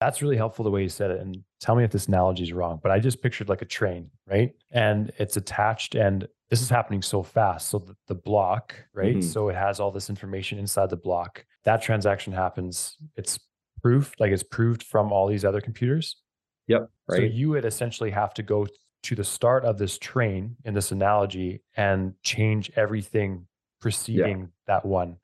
That's really helpful the way you said it. And tell me if this analogy is wrong, but I just pictured like a train, right? And it's attached, and this is happening so fast. So the, the block, right? Mm-hmm. So it has all this information inside the block. That transaction happens. It's proof, like it's proved from all these other computers. Yep. Right. So you would essentially have to go to the start of this train in this analogy and change everything preceding yeah. that one.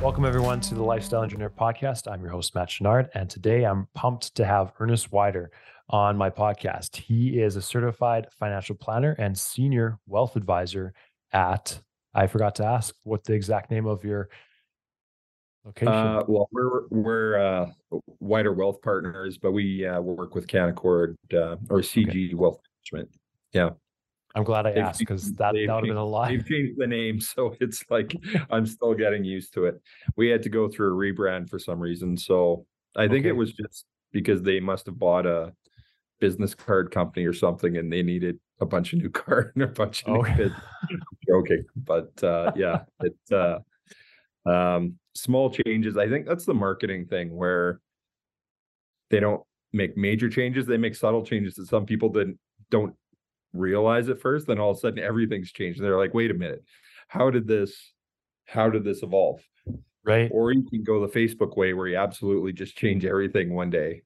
Welcome, everyone, to the Lifestyle Engineer Podcast. I'm your host, Matt Chenard, and today I'm pumped to have Ernest Wyder on my podcast. He is a certified financial planner and senior wealth advisor at, I forgot to ask what the exact name of your location. Uh, well, we're we're uh, Wyder Wealth Partners, but we uh, work with Canaccord uh, or CG okay. Wealth Management. Yeah. I'm glad I asked because that, that would have been a lot. They've changed the name, so it's like I'm still getting used to it. We had to go through a rebrand for some reason, so I think okay. it was just because they must have bought a business card company or something, and they needed a bunch of new card and a bunch of okay. new joking, but uh, yeah, it uh, um, small changes. I think that's the marketing thing where they don't make major changes; they make subtle changes that some people didn't don't realize at first then all of a sudden everything's changed and they're like wait a minute. How did this how did this evolve? Right. Or you can go the facebook way where you absolutely just change everything one day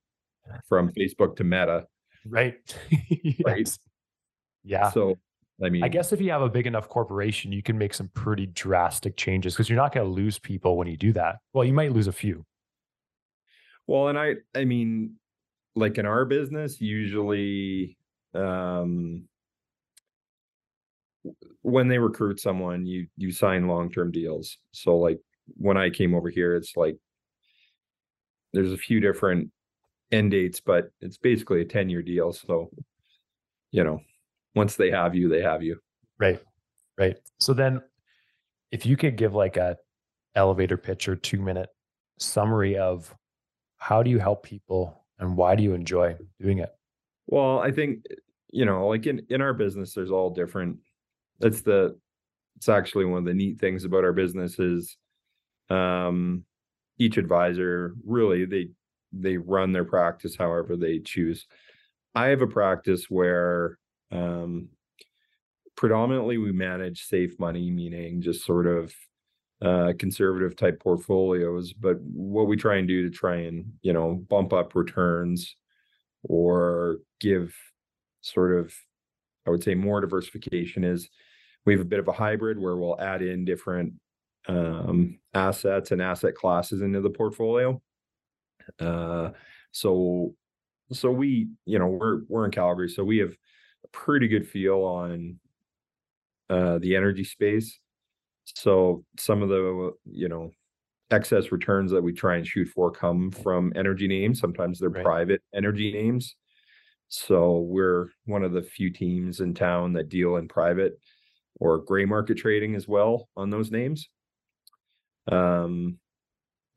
from facebook to meta. Right. Yes. right yeah. So i mean i guess if you have a big enough corporation you can make some pretty drastic changes because you're not going to lose people when you do that. Well you might lose a few. Well and i i mean like in our business usually um when they recruit someone, you you sign long term deals. So like when I came over here, it's like there's a few different end dates, but it's basically a 10 year deal. So, you know, once they have you, they have you. Right. Right. So then if you could give like a elevator pitch or two minute summary of how do you help people and why do you enjoy doing it? Well, I think, you know, like in, in our business, there's all different that's the it's actually one of the neat things about our business is um each advisor really they they run their practice however they choose. I have a practice where um predominantly we manage safe money meaning just sort of uh, conservative type portfolios but what we try and do to try and you know bump up returns or give sort of i would say more diversification is we have a bit of a hybrid where we'll add in different um, assets and asset classes into the portfolio. Uh, so, so we, you know, we're we're in Calgary, so we have a pretty good feel on uh, the energy space. So some of the, you know, excess returns that we try and shoot for come from energy names. Sometimes they're right. private energy names. So we're one of the few teams in town that deal in private or gray market trading as well on those names. Um,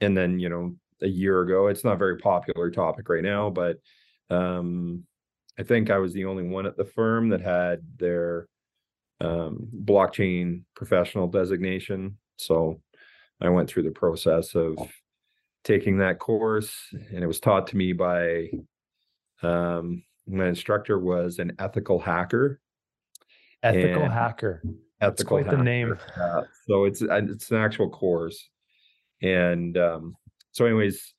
and then, you know, a year ago, it's not a very popular topic right now, but um, I think I was the only one at the firm that had their um, blockchain professional designation. So I went through the process of taking that course, and it was taught to me by um, my instructor was an ethical hacker Ethical hacker. That's quite hacker. the name. Uh, so it's it's an actual course, and um, so anyways,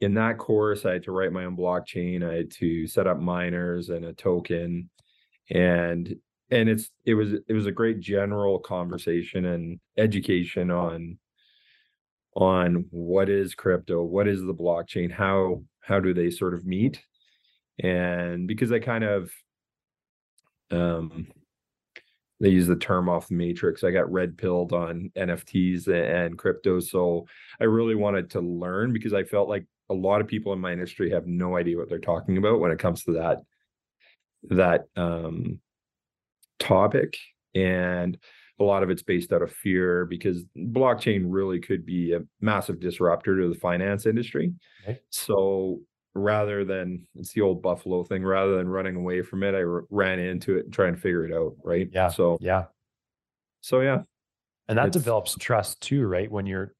in that course, I had to write my own blockchain. I had to set up miners and a token, and and it's it was it was a great general conversation and education on on what is crypto, what is the blockchain, how how do they sort of meet, and because I kind of um they use the term off the matrix. I got red pilled on NFTs and crypto. So I really wanted to learn because I felt like a lot of people in my industry have no idea what they're talking about when it comes to that that um, topic. And a lot of it's based out of fear because blockchain really could be a massive disruptor to the finance industry. Okay. So rather than it's the old buffalo thing rather than running away from it i r- ran into it and trying to figure it out right yeah so yeah so yeah And that It's- develops trust too, right? When you're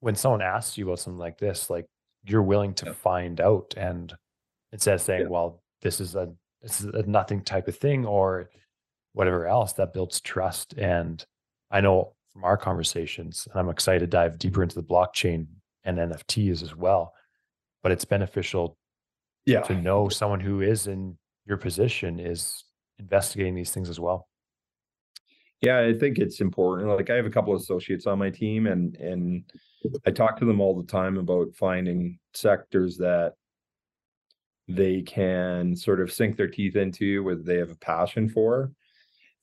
when someone asks you about something like this, like you're willing to Yeah. find out and instead of saying, Yeah. well, this is a this is a nothing type of thing or whatever else, that builds trust. And I know from our conversations, and I'm excited to dive deeper into the blockchain and NFTs as well. But it's beneficial Yeah. to know someone who is in your position is investigating these things as well. Yeah, I think it's important. Like I have a couple of associates on my team and and I talk to them all the time about finding sectors that they can sort of sink their teeth into where they have a passion for.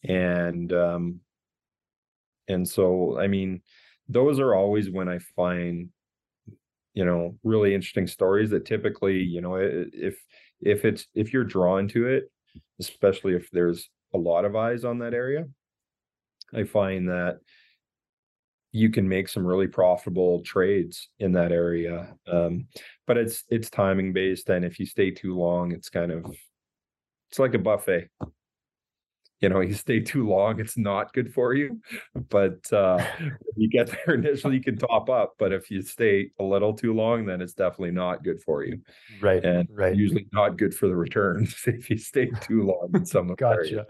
And um and so I mean those are always when I find you know really interesting stories that typically, you know, if if it's if you're drawn to it, especially if there's a lot of eyes on that area, I find that you can make some really profitable trades in that area. Um, but it's it's timing based, and if you stay too long, it's kind of it's like a buffet. You know, you stay too long, it's not good for you. But uh, you get there initially, you can top up. But if you stay a little too long, then it's definitely not good for you, Right. and right. usually not good for the returns if you stay too long in some of the areas Gotcha.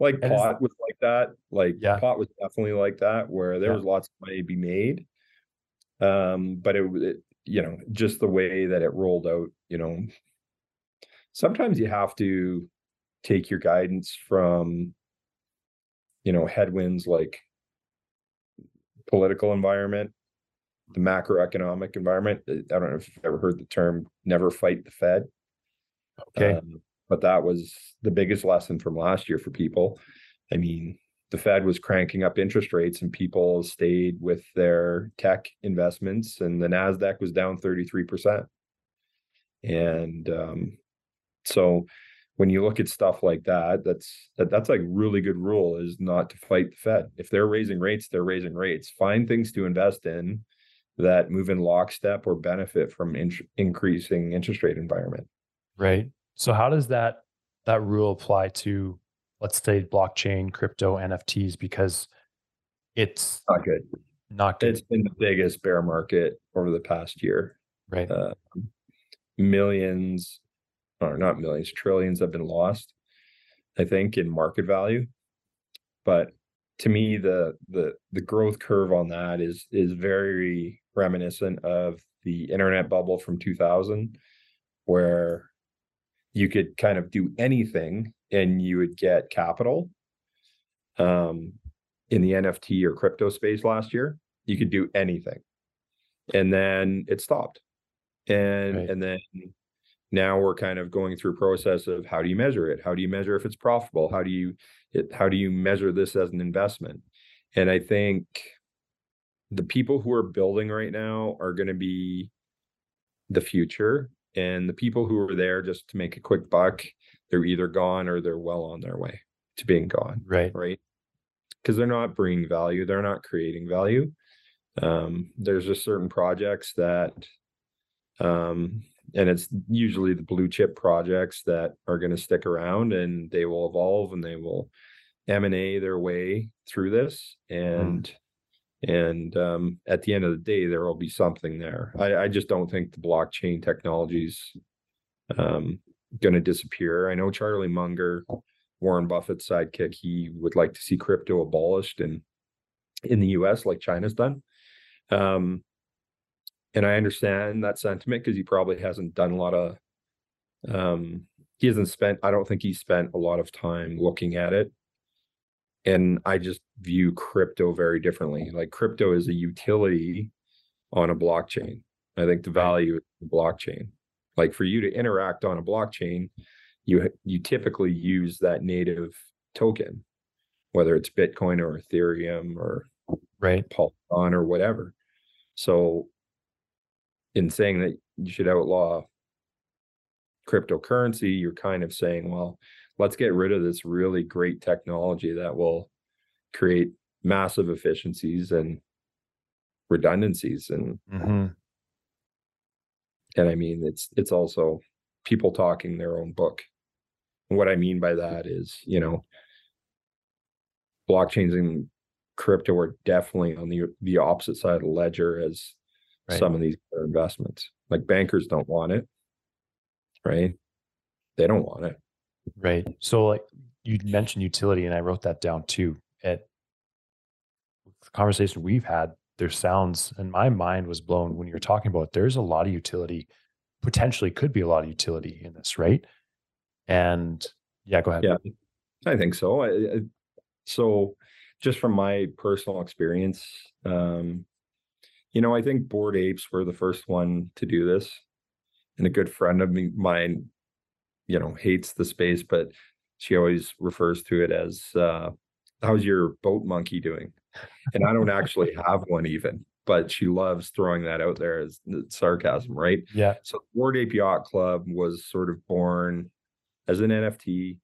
like And pot was like that like Yeah. pot was definitely like that where there Yeah. was lots of money to be made um but it, it you know just the way that it rolled out you know sometimes you have to take your guidance from you know headwinds like political environment the macroeconomic environment i don't know if you've ever heard the term never fight the fed Okay. um, but that was the biggest lesson from last year for people. I mean, the Fed was cranking up interest rates and people stayed with their tech investments, and the NASDAQ was down 33%. And um, so when you look at stuff like that, that's that, that's like really good rule is not to fight the Fed. If they're raising rates, they're raising rates. Find things to invest in that move in lockstep or benefit from in- increasing interest rate environment. Right. So how does that that rule apply to let's say blockchain, crypto, NFTs because it's Not good. not good, It's been the biggest bear market over the past year. right? Uh, millions, or not millions, trillions have been lost, I think, in market value. But to me, the the the growth curve on that is is very reminiscent of the internet bubble from 2000, where you could kind of do anything and you would get capital. Um, in the NFT or crypto space last year, you could do anything, and then it stopped and Right. and then now we're kind of going through process of how do you measure it? How do you measure if it's profitable? How do you it, how do you measure this as an investment? And i think the people who are building right now are going to be the future and the people who are there just to make a quick buck they're either gone or they're well on their way to being gone Right. right? Because they're not bringing value they're not creating value. Um, there's just certain projects that um, and it's usually the blue chip projects that are going to stick around and they will evolve and they will m&a their way through this and and um, at the end of the day there will be something there. I, I just don't think the blockchain technologies um, going to disappear. I know charlie munger warren buffett's sidekick he would like to see crypto abolished in in the us like china's done. Um, and I understand that sentiment because he probably hasn't done a lot of um he hasn't spent I don't think he spent a lot of time looking at it. And I just view crypto very differently. Like crypto is a utility on a blockchain. I think the value is the blockchain. Like for you to interact on a blockchain, you you typically use that native token, whether it's Bitcoin or Ethereum or Right. Polygon or whatever. So, in saying that you should outlaw cryptocurrency, you're kind of saying, well, let's get rid of this really great technology that will create massive efficiencies and redundancies and hmm and I mean it's it's also people talking their own book. And what I mean by that is, you know, blockchains and crypto are definitely on the the opposite side of the ledger as right. some of these investments. Like bankers don't want it, right? They don't want it. Right. So like you mentioned utility and I wrote that down too. At the conversation we've had, there sounds and my mind was blown when you're talking about there's a lot of utility, potentially could be a lot of utility in this, right? And yeah, go ahead. Yeah, I think so. I, I, so just from my personal experience, um, you know, I think Bored Apes were the first one to do this. And a good friend of me, mine, you know, hates the space, but she always refers to it as uh, how's your boat monkey doing? And I don't actually have one even, but she loves throwing that out there as sarcasm, right? Yeah. So Bored Ape Yacht Club was sort of born as an NFT,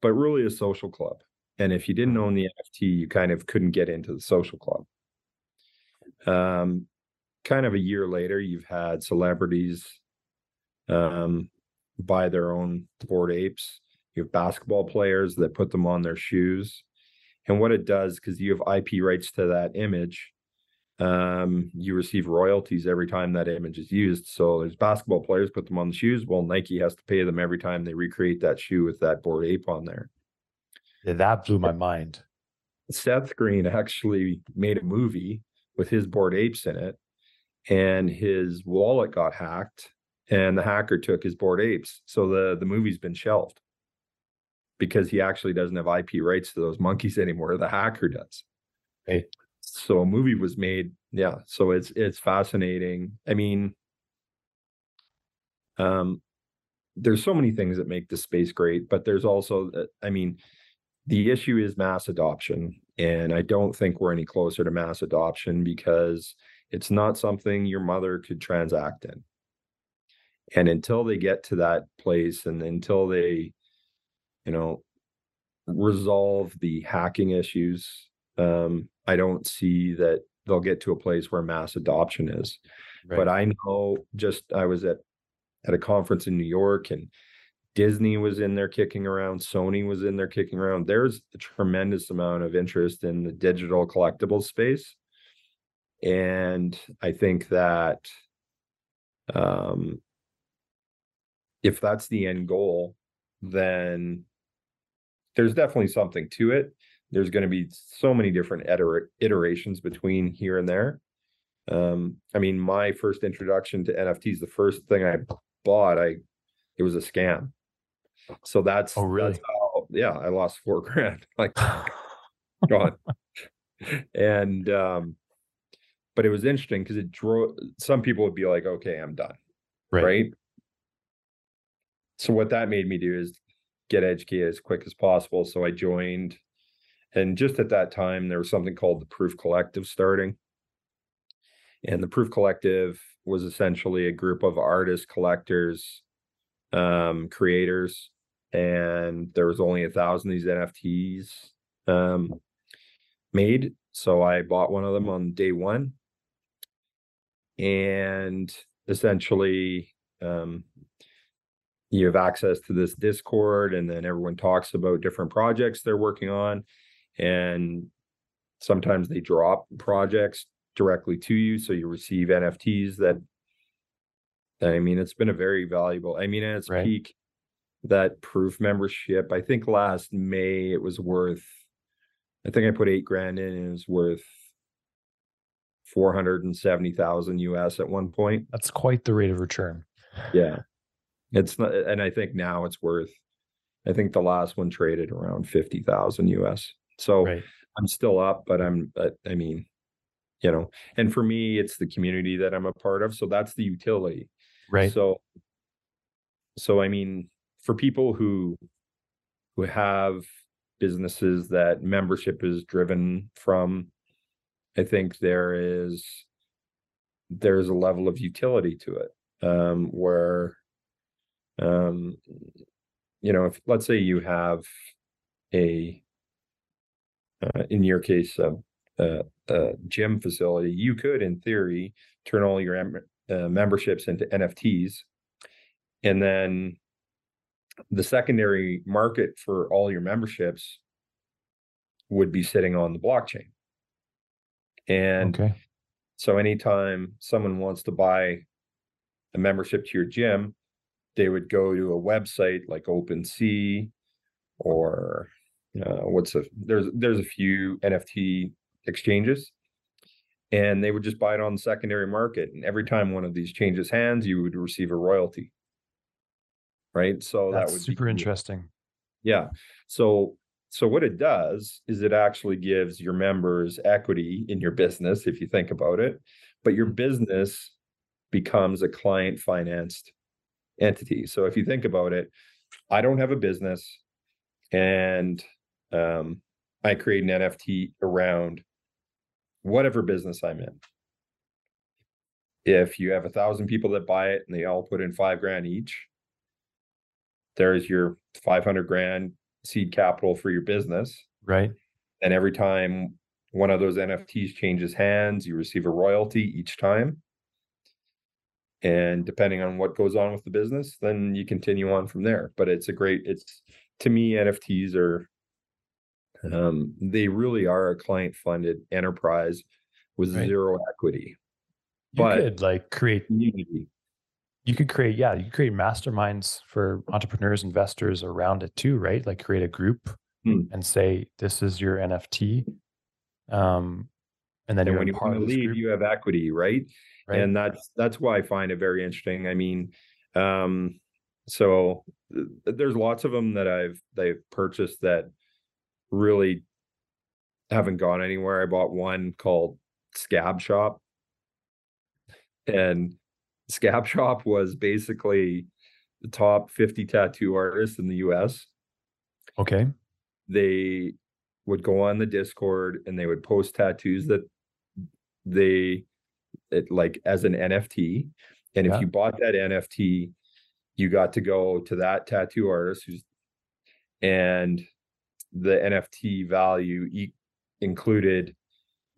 but really a social club. And if you didn't own the NFT, you kind of couldn't get into the social club. Um, kind of a year later, you've had celebrities um, buy their own Bored Apes. You have basketball players that put them on their shoes. And what it does, because you have IP rights to that image, um, you receive royalties every time that image is used. So there's basketball players put them on the shoes. Well, Nike has to pay them every time they recreate that shoe with that Bored Ape on there. Yeah, that blew my mind. Seth Green actually made a movie with his Bored Apes in it, and his wallet got hacked, and the hacker took his Bored Apes. So the the movie's been shelved because he actually doesn't have IP rights to those monkeys anymore. The hacker does. Hey. So a movie was made. Yeah. So it's it's fascinating. I mean, um, there's so many things that make the space great, but there's also, uh, I mean, the issue is mass adoption. And I don't think we're any closer to mass adoption because it's not something your mother could transact in. And until they get to that place and until they, you know, resolve the hacking issues, um, I don't see that they'll get to a place where mass adoption is. Right. But I know just I was at at a conference in New York and Disney was in there kicking around, Sony was in there kicking around. There's a tremendous amount of interest in the digital collectibles space. And I think that um, if that's the end goal, then there's definitely something to it. There's going to be so many different iter- iterations between here and there. Um, I mean, my first introduction to NFTs, the first thing I bought, I it was a scam. So that's oh really that's how, yeah, I lost four grand. Like gone. and um, but it was interesting because it drew some people would be like, okay, I'm done. Right. right. So what that made me do is get educated as quick as possible. So I joined, and just at that time, there was something called the Proof Collective starting. And the Proof Collective was essentially a group of artists, collectors, um, creators and there was only a thousand of these NFTs um, made. So I bought one of them on day one, and essentially, um, you have access to this Discord, and then everyone talks about different projects they're working on, and sometimes they drop projects directly to you, so you receive NFTs that. I mean, it's been a very valuable. I mean, at its right. peak, that proof membership. I think last May it was worth, I think I put eight grand in and it was worth 470,000 US at one point. That's quite the rate of return. Yeah. It's not, and I think now it's worth, I think the last one traded around 50,000 US. So right. I'm still up, but I'm, I mean, you know, and for me, it's the community that I'm a part of. So that's the utility. Right. So, so I mean, for people who who have businesses that membership is driven from i think there is there's a level of utility to it um, where um, you know if let's say you have a uh, in your case a, a, a, gym facility you could in theory turn all your uh, memberships into nfts and then the secondary market for all your memberships would be sitting on the blockchain. And Okay. so anytime someone wants to buy a membership to your gym, they would go to a website like OpenSea or uh, what's a there's there's a few NFT exchanges, and they would just buy it on the secondary market. And every time one of these changes hands, you would receive a royalty. Right. So That's that would super be, interesting. yeah. So so what it does is it actually gives your members equity in your business if you think about it, but your business becomes a client financed entity. So if you think about it, I don't have a business and um, I create an NFT around whatever business I'm in. If you have a thousand people that buy it and they all put in five grand each, there's your 500 grand seed capital for your business. Right. And every time one of those NFTs changes hands, you receive a royalty each time. And depending on what goes on with the business, then you continue on from there. But it's a great, it's to me, NFTs are, um, they really are a client funded enterprise with Right. zero equity. You But- could like create Community. You could create yeah you could create masterminds for entrepreneurs investors around it too right like create a group Hmm. and say this is your nft um and then And when you want to leave, you have equity, right? right? and that's that's why i find it very interesting i mean um so there's lots of them that i've they've purchased that really haven't gone anywhere i bought one called scab shop and scab shop was basically the top 50 tattoo artists in the us okay they would go on the discord and they would post tattoos that they it like as an nft and Yeah. if you bought that nft you got to go to that tattoo artist who's and the nft value e- included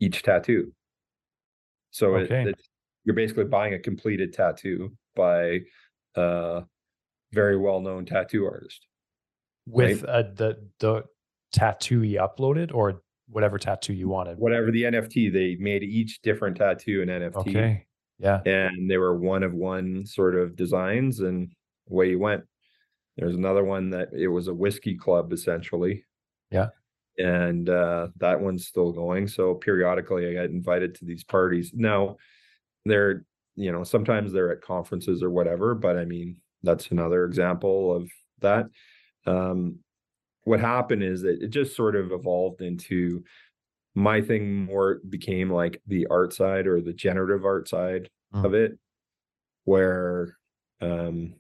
each tattoo so it- Okay. it's, you're basically buying a completed tattoo by a very well-known tattoo artist with uh, the the tattoo you uploaded or whatever tattoo you wanted whatever the NFT, they made each different tattoo an NFT. okay yeah And they were one of one sort of designs and away you went. There's another one that it was a whiskey club essentially. Yeah. And uh that one's still going. So periodically I get invited to these parties. Now they're, you know, sometimes they're at conferences or whatever, but I mean, that's another example of that. Um what happened is that it just sort of evolved into my thing more became like the art side or the generative art side Mm. of it where um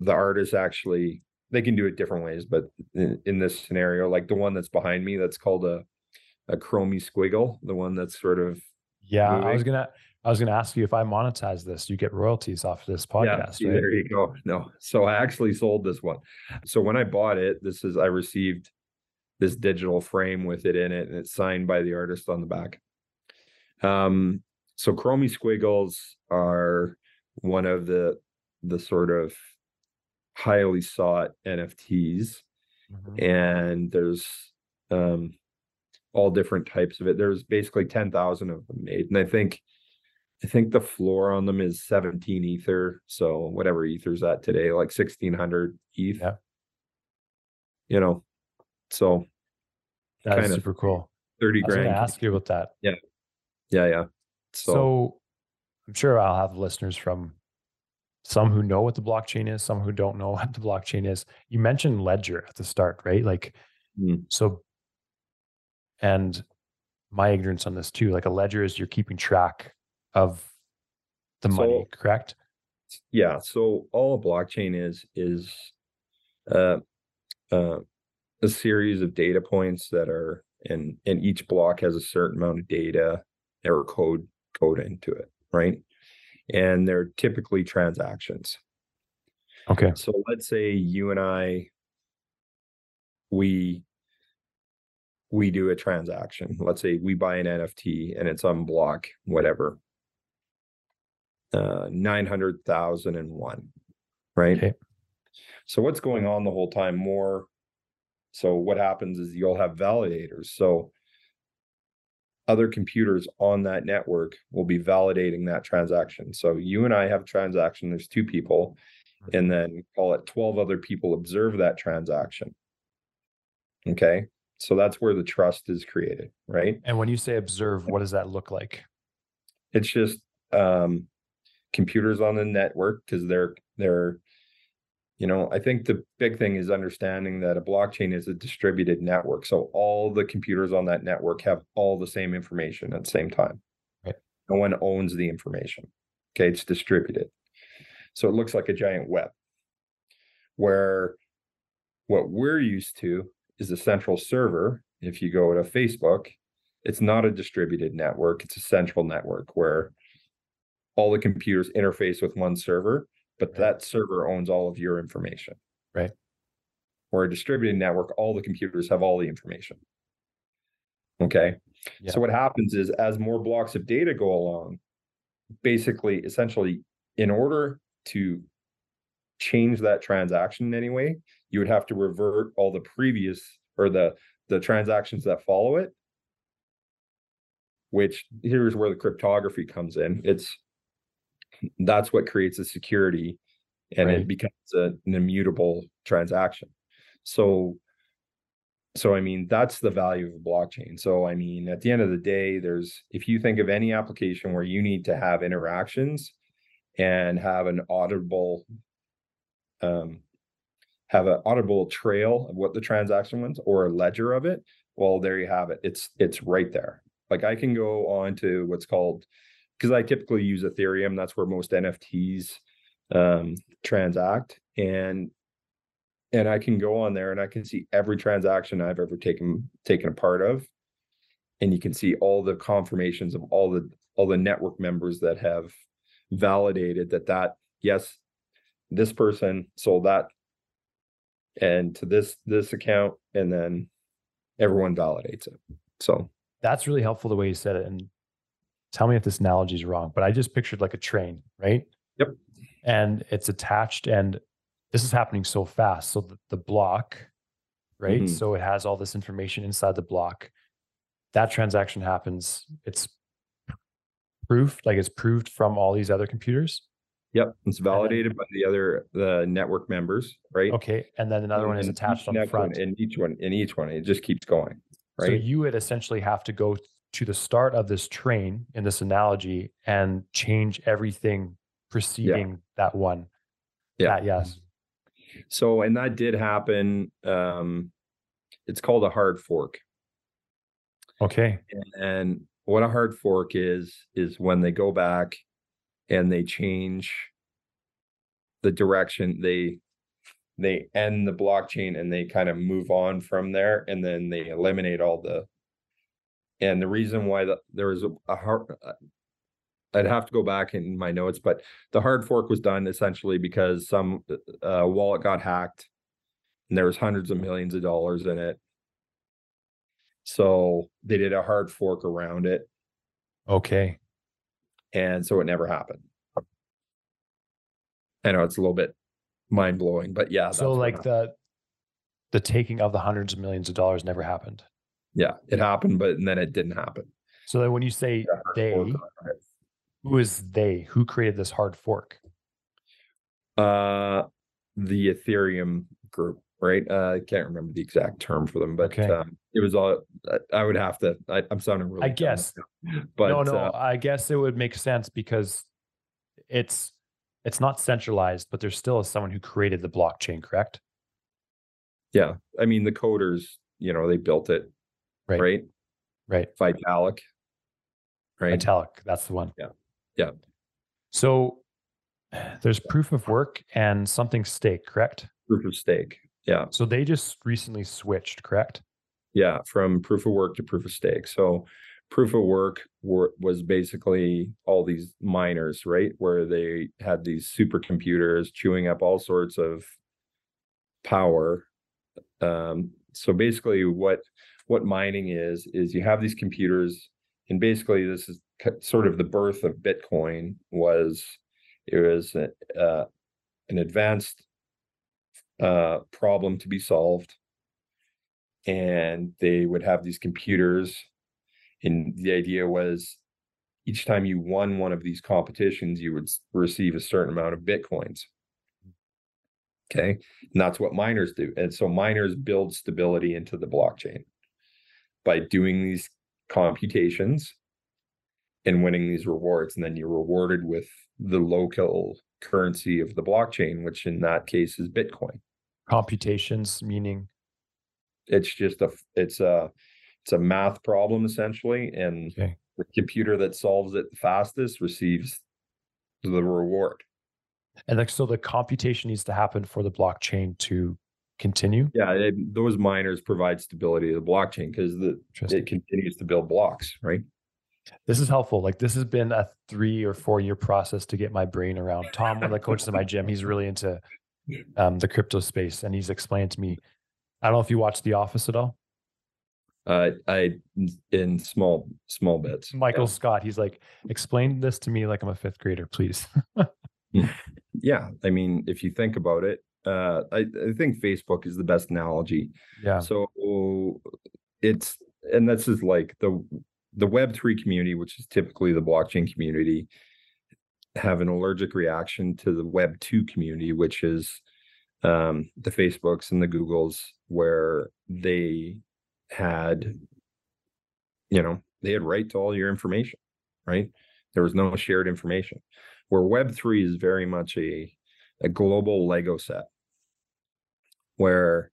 the artists actually they can do it different ways but in, in this scenario like the one that's behind me that's called a a chromie squiggle the one that's sort of yeah i was gonna i was gonna ask you if i monetize this you get royalties off this Yeah, podcast see, right? there you go. No, so I actually sold this one. So when I bought it, this is I received this digital frame with it in it, and it's signed by the artist on the back. Um, so Chromie Squiggles are one of the the sort of highly sought NFTs, Mhm. and there's um all different types of it. There's basically ten thousand of them made, and I think I think the floor on them is 17 ether. So whatever ether's at today, like 1600 ETH. Yeah. You know, so That is kinda super cool 30 i was grand. ask you about that Yeah, yeah. So, So, I'm sure I'll have listeners from some who know what the blockchain is, some who don't know what the blockchain is. You mentioned Ledger at the start, right? Like, Mm. so, and my ignorance on this too, like a ledger is you're keeping track of the money, So- correct? yeah. So all a blockchain is is uh, uh, a series of data points that are and and each block has a certain amount of data or code code into it, right? And they're typically transactions. Okay. So let's say you and I we we do a transaction. Let's say we buy an NFT and it's on block whatever. Uh 900,001, right? Okay. So what's going on the whole time more So what happens is you'll have validators. So other computers on that network will be validating that transaction. So you and I have a transaction, there's two people, and then call it 12 other people observe that transaction. Okay. So that's where the trust is created, right? And when you say observe, what does that look like? It's just um computers on the network because they're they're you know, I think the big thing is understanding that a blockchain is a distributed network. So all the computers on that network have all the same information at the same time. Right. No one owns the information. Okay, it's distributed. So it looks like a giant web where what we're used to is a central server. If you go to Facebook, it's not a distributed network, it's a central network where all the computers interface with one server but Right. that server owns all of your information. Right. Or a distributed network, all the computers have all the information. Okay. Yeah. So what happens is as more blocks of data go along, basically, essentially, in order to change that transaction in any way, you would have to revert all the previous or the the transactions that follow it. Which here's where the cryptography comes in. It's that's what creates a security and Right. it becomes a, an immutable transaction so so i mean that's the value of a blockchain so i mean at the end of the day there's if you think of any application where you need to have interactions and have an auditable um have an auditable trail of what the transaction was or a ledger of it well there you have it it's it's right there like i can go on to what's called because I typically use Ethereum. That's where most NFTs um, transact, and and I can go on there and I can see every transaction I've ever taken taken a part of, and you can see all the confirmations of all the all the network members that have validated that that yes, this person sold that, and to this this account, and then everyone validates it. So That's really helpful the way you said it. And tell me if this analogy is wrong, but I just pictured like a train, right? Yep. And it's attached, and this is happening so fast. So the, the block, right? Mhm. So it has all this information inside the block. That transaction happens. It's proof, like it's proved from all these other computers. Yep, it's validated by the other the network members, right? Okay. And then another one is attached on the one- front. And each one, in each one, it just keeps going, right? So you would essentially have to go to the start of this train in this analogy and change everything preceding that one. Yeah. That, yes. So, and that did happen. Um, it's called a hard fork, Okay. and what a hard fork is is when they go back and they change the direction they they end the blockchain and they kind of move on from there and then they eliminate all the and the reason why the, there was a, a hard uh, i'd have to go back in my notes but the hard fork was done essentially because some uh, wallet got hacked and there was hundreds of millions of dollars in it so they did a hard fork around it Okay. And so it never happened i know it's a little bit mind-blowing but yeah so like the the taking of the hundreds of millions of dollars never happened. yeah it happened but then it didn't happen So then when you say hard they, fork on it. who is they? Who created this hard fork? Uh, the Ethereum group, right? Uh, I can't remember the exact term for them, but Okay. um, it was all. I- I would have to. I, I'm sounding really. I guess. but no, no, uh, I guess it would make sense because it's it's not centralized, but there's still someone who created the blockchain, correct? yeah, I mean the coders, you know, they built it, Right. right? Right. Vitalik, right? Vitalik, that's the one. Yeah. Yeah. So there's proof of work and something stake, correct? Proof of stake. Yeah, So they just recently switched, correct? yeah, from proof of work to proof of stake. So proof of work were, was basically all these miners, right? Where they had these supercomputers chewing up all sorts of power. Um, so basically what what mining is is you have these computers and basically this is sort of the birth of Bitcoin was it was a, uh, an advanced uh, problem to be solved. And they would have these computers and the idea was each time you won one of these competitions you would receive a certain amount of bitcoins. Okay? And that's what miners do. And so miners build stability into the blockchain. By doing these computations and winning these rewards and then you're rewarded with the local currency of the blockchain which in that case is bitcoin computations meaning it's just a it's a it's a math problem essentially and okay. the computer that solves it the fastest receives the reward. And like so the computation needs to happen for the blockchain to continue? Yeah it, those miners provide stability to the blockchain because the it continues to build blocks right? This is helpful like this has been a three or four year process to get my brain around. Tom one of the coaches in my gym he's really into um, the crypto space and he's explained to me i don't know if you watch the office at all uh, I in small small bits. Michael yeah. Scott, he's like, explain this to me like I'm a fifth grader, please. Hmm. yeah, I mean, if you think about it, uh, I, I think Facebook is the best analogy. Yeah. So it's and this is like the the Web three community, which is typically the blockchain community, have an allergic reaction to the Web two community, which is um, the Facebooks and the Googles, where they had, you know, they had right to all your information, right? There was no shared information. Where Web3 is very much a, a global Lego set where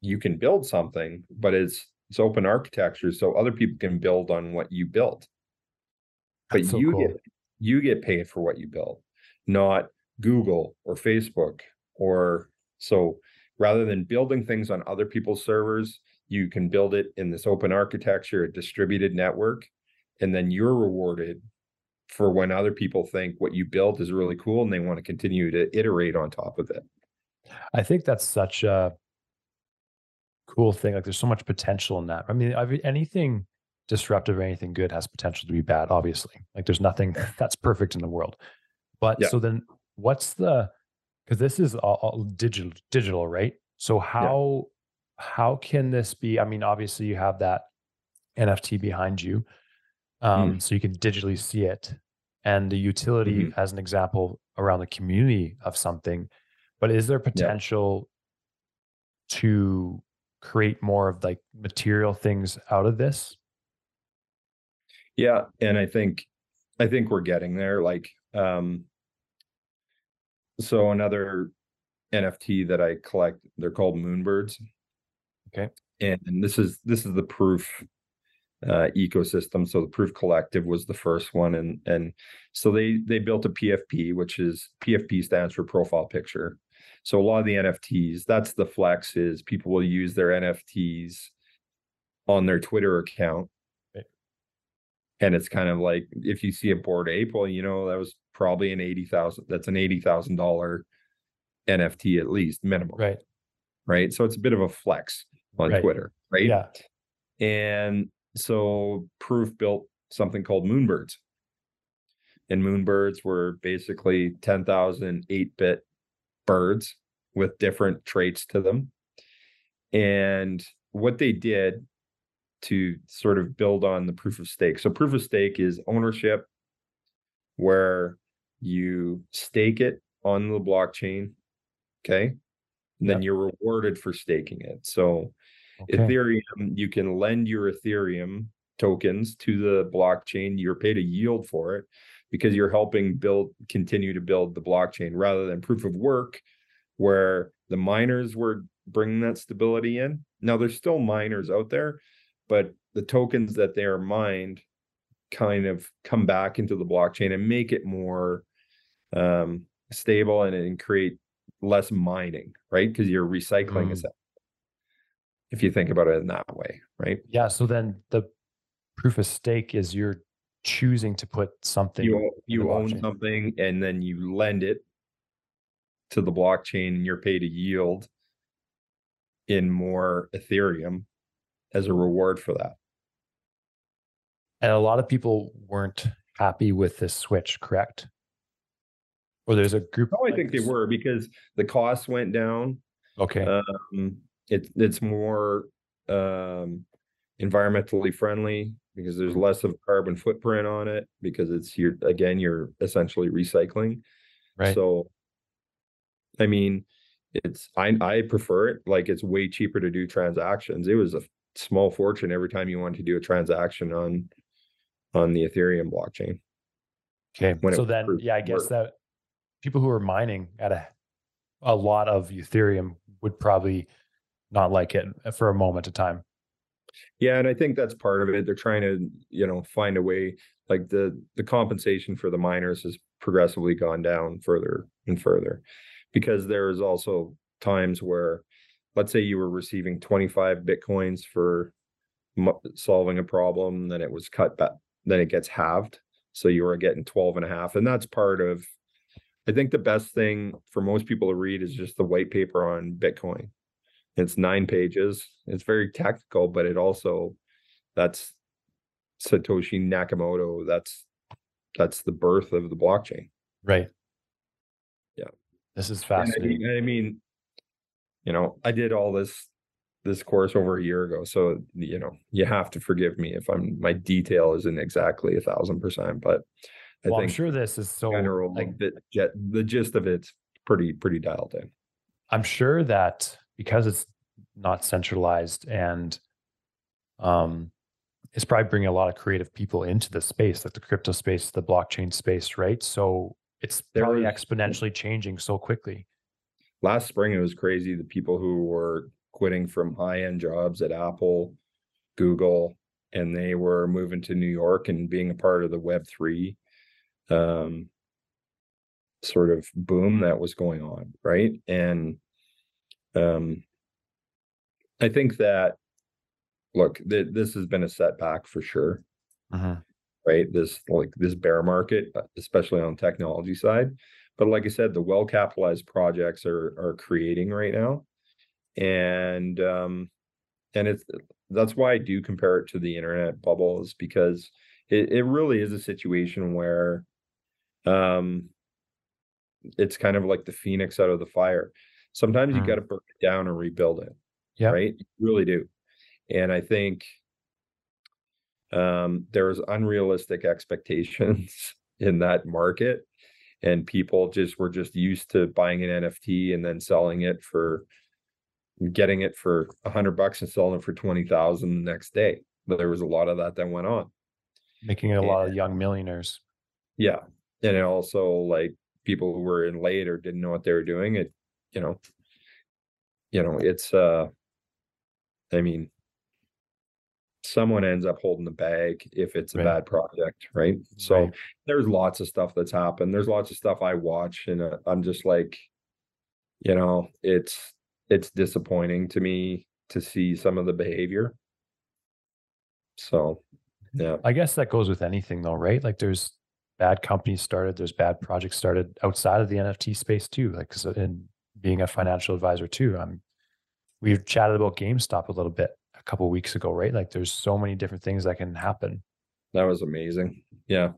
you can build something, but it's it's open architecture, so other people can build on what you built. But so you cool. get you get paid for what you build, not Google or Facebook or so rather than building things on other people's servers, you can build it in this open architecture, a distributed network, and then you're rewarded for when other people think what you built is really cool and they want to continue to iterate on top of it. I think that's such a cool thing. Like there's so much potential in that. I mean, anything disruptive or anything good has potential to be bad, obviously. Like there's nothing that's perfect in the world. But yeah. so then what's the because this is all, all, digital digital right so how yeah. how can this be i mean obviously you have that nft behind you um, mm. so you can digitally see it and the utility mm-hmm. as an example around the community of something but is there potential yeah. to create more of like material things out of this yeah and i think i think we're getting there like um so another NFT that I collect, they're called moonbirds. Okay. And this is this is the proof uh, ecosystem. So the proof collective was the first one, and and so they they built a PFP, which is PFP stands for profile picture. So a lot of the NFTs, that's the flex is people will use their NFTs on their Twitter account. And it's kind of like if you see a Bored Ape, well, you know, that was probably an eighty thousand. That's an eighty thousand dollar NFT at least minimum. Right. Right. So it's a bit of a flex on right. Twitter. Right. Yeah. And so Proof built something called Moonbirds. And Moonbirds were basically 10,000 8 bit birds with different traits to them. And what they did to sort of build on the proof of stake. So, proof of stake is ownership where you stake it on the blockchain okay? And then you're rewarded for staking it. So okay. ethereum you can lend your ethereum tokens to the blockchain. You're paid a yield for it because you're helping build continue to build the blockchain rather than proof of work where the miners were bringing that stability in. Now there's still miners out there but the tokens that they are mined kind of come back into the blockchain and make it more um, stable and, and create less mining, right? Because you're recycling mm. if you think about it in that way, right? Yeah. So then the proof of stake is you're choosing to put something. You you own blockchain. something and then you lend it to the blockchain and you're paid a yield in more Ethereum as a reward for that. And a lot of people weren't happy with this switch, correct? Or there's a group. Oh, I think they were because the costs went down. Okay. Um, it, it's more um, environmentally friendly because there's less of carbon footprint on it because it's you're again you're essentially recycling Right. so i mean it's i i prefer it like it's way cheaper to do transactions it was a small fortune every time you wanted to do a transaction on on the ethereum blockchain Okay. when So then, yeah, I guess work. that people who are mining at a a lot of Ethereum would probably not like it for a moment of time. Yeah, and I think that's part of it. They're trying to, you know, find a way like the the compensation for the miners has progressively gone down further and further because there is also times where let's say you were receiving 25 bitcoins for solving a problem then it was cut back then it gets halved so you were getting 12 and a half and that's part of i think the best thing for most people to read is just the white paper on bitcoin it's nine pages. It's very technical, but it also that's Satoshi Nakamoto. That's that's the birth of the blockchain. Right. Yeah. This is I fascinating. mean, I mean, you know, I did all this this course over a year ago, so you know, you have to forgive me if I'm my detail isn't exactly a thousand percent, but I well, I'm sure this is so general like the the gist of it's pretty pretty dialed in. I'm sure that because it's not centralized and um it's probably bringing a lot of creative people into the space, like the crypto space, the blockchain space, right? So it's probably exponentially changing so quickly. Last spring it was crazy the people who were quitting from high-end jobs at apple google and they were moving to new york and being a part of the web 3 um sort of boom that was going on right and um i think that look th- this has been a setback for sure right? This like this bear market, especially on technology side. But like I said, the well capitalized projects are are creating right now, and um, and it's that's why I do compare it to the internet bubble is because it, it really is a situation where um it's kind of like the phoenix out of the fire. Sometimes you Mm. got to burn it down and rebuild it Yeah. right? You really do. And I think um, there's unrealistic expectations in that market, and people just were just used to buying an NFT and then selling it for getting it for a hundred bucks and selling it for twenty thousand the next day. But there was a lot of that that went on. Making it a lot of young millionaires. Yeah. And it also like people who were in late or didn't know what they were doing, it, you know, you know, it's uh I mean someone ends up holding the bag if it's a Right. bad project, right? So Right. there's lots of stuff that's happened. There's lots of stuff I watch and uh, I'm just like, you know, it's it's disappointing to me to see some of the behavior. So, yeah. I guess that goes with anything though, right? Like there's bad companies started, there's bad projects started outside of the NFT space too. Like in being a financial advisor too, I'm we've chatted about GameStop a little bit couple weeks ago, right? Like there's so many different things that can happen. That was amazing. Yeah.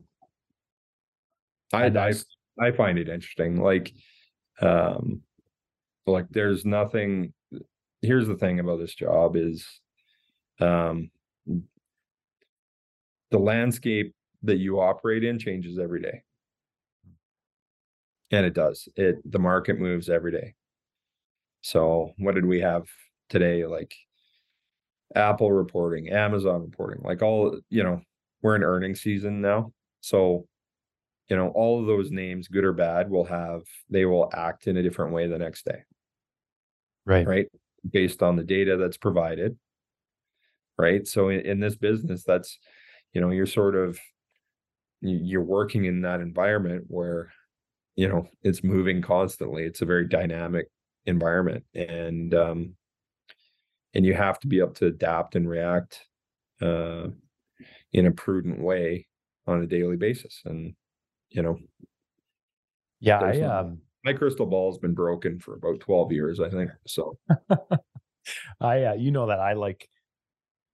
I I I find it interesting. Like um like there's nothing here's the thing about this job is um the landscape that you operate in changes every day. And it does. It the market moves every day. So what did we have today? Like Apple reporting, Amazon reporting, like all, you know, we're in earnings season now. So, you know, all of those names, good or bad, will have they will act in a different way the next day, right. right? Based on the data that's provided. Right. So in, in this business, that's, you know, you're sort of you- you're working in that environment where, you know, it's moving constantly. It's a very dynamic environment. And um and you have to be able to adapt and react uh in a prudent way on a daily basis and you know Yeah, I um my crystal ball has been broken for about 12 years i think so. I uh, you know that I like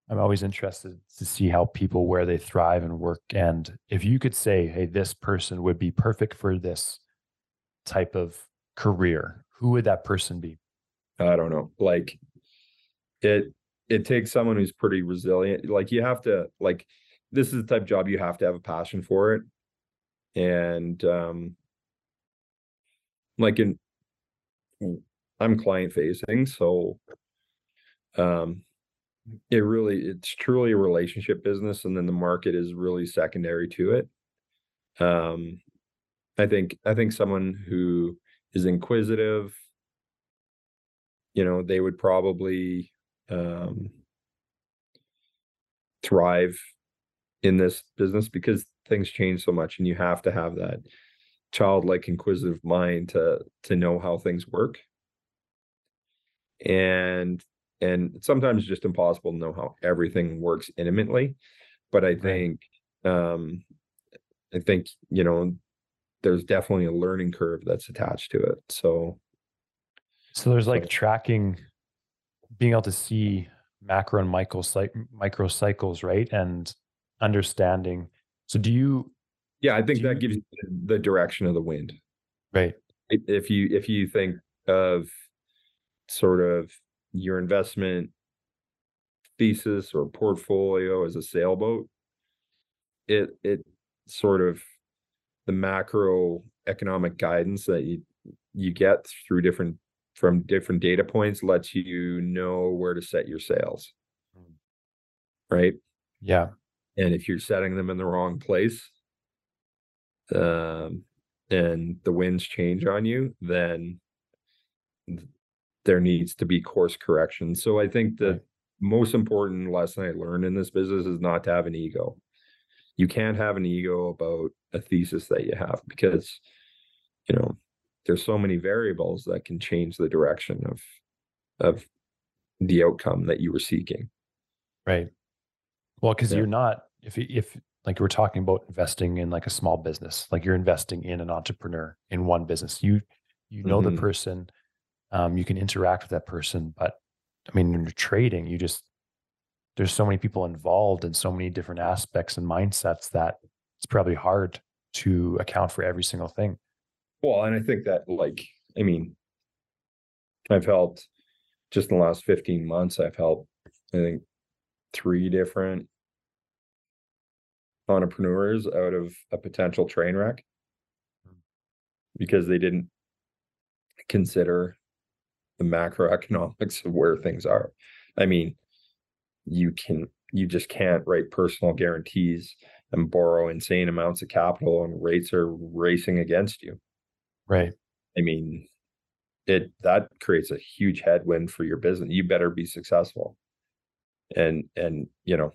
I'm always interested to see how people where they thrive and work and if you could say hey this person would be perfect for this type of career who would that person be? I don't know like it it takes someone who's pretty resilient. Like you have to like this is the type of job you have to have a passion for it. And um like in I'm client facing, so um it really it's truly a relationship business and then the market is really secondary to it. Um I think I think someone who is inquisitive, you know, they would probably um thrive in this business because things change so much and you have to have that childlike inquisitive mind to to know how things work. And and sometimes it's just impossible to know how everything works intimately but i think um i think you know there's definitely a learning curve that's attached to it so so there's like tracking being able to see macro and micro micro cycles right and understanding so do you yeah, I think that you, gives you the direction of the wind. Right. If you if you think of sort of your investment thesis or portfolio as a sailboat, it it sort of the macro economic guidance that you you get through different from different data points lets you know where to set your sails. Hmm. Right? Yeah. And if you're setting them in the wrong place, um, and the winds change on you, then there needs to be course correction. So I think the most important lesson I learned in this business is not to have an ego. You can't have an ego about a thesis that you have because, you know, there's so many variables that can change the direction of of the outcome that you were seeking. Right. Well, because yeah. you're not if if like we're talking about investing in like a small business, like you're investing in an entrepreneur in one business. You you know mm-hmm. the person, um, you can interact with that person, but I mean, when you're trading, you just there's so many people involved and so many different aspects and mindsets that it's probably hard to account for every single thing. Well, and I think that like, I mean, I've helped just in the last 15 months, I've helped, I think, three different entrepreneurs out of a potential train wreck because they didn't consider the macroeconomics of where things are. I mean, you can you just can't write personal guarantees and borrow insane amounts of capital and rates are racing against you. Right. I mean, it that creates a huge headwind for your business. You better be successful. And and you know,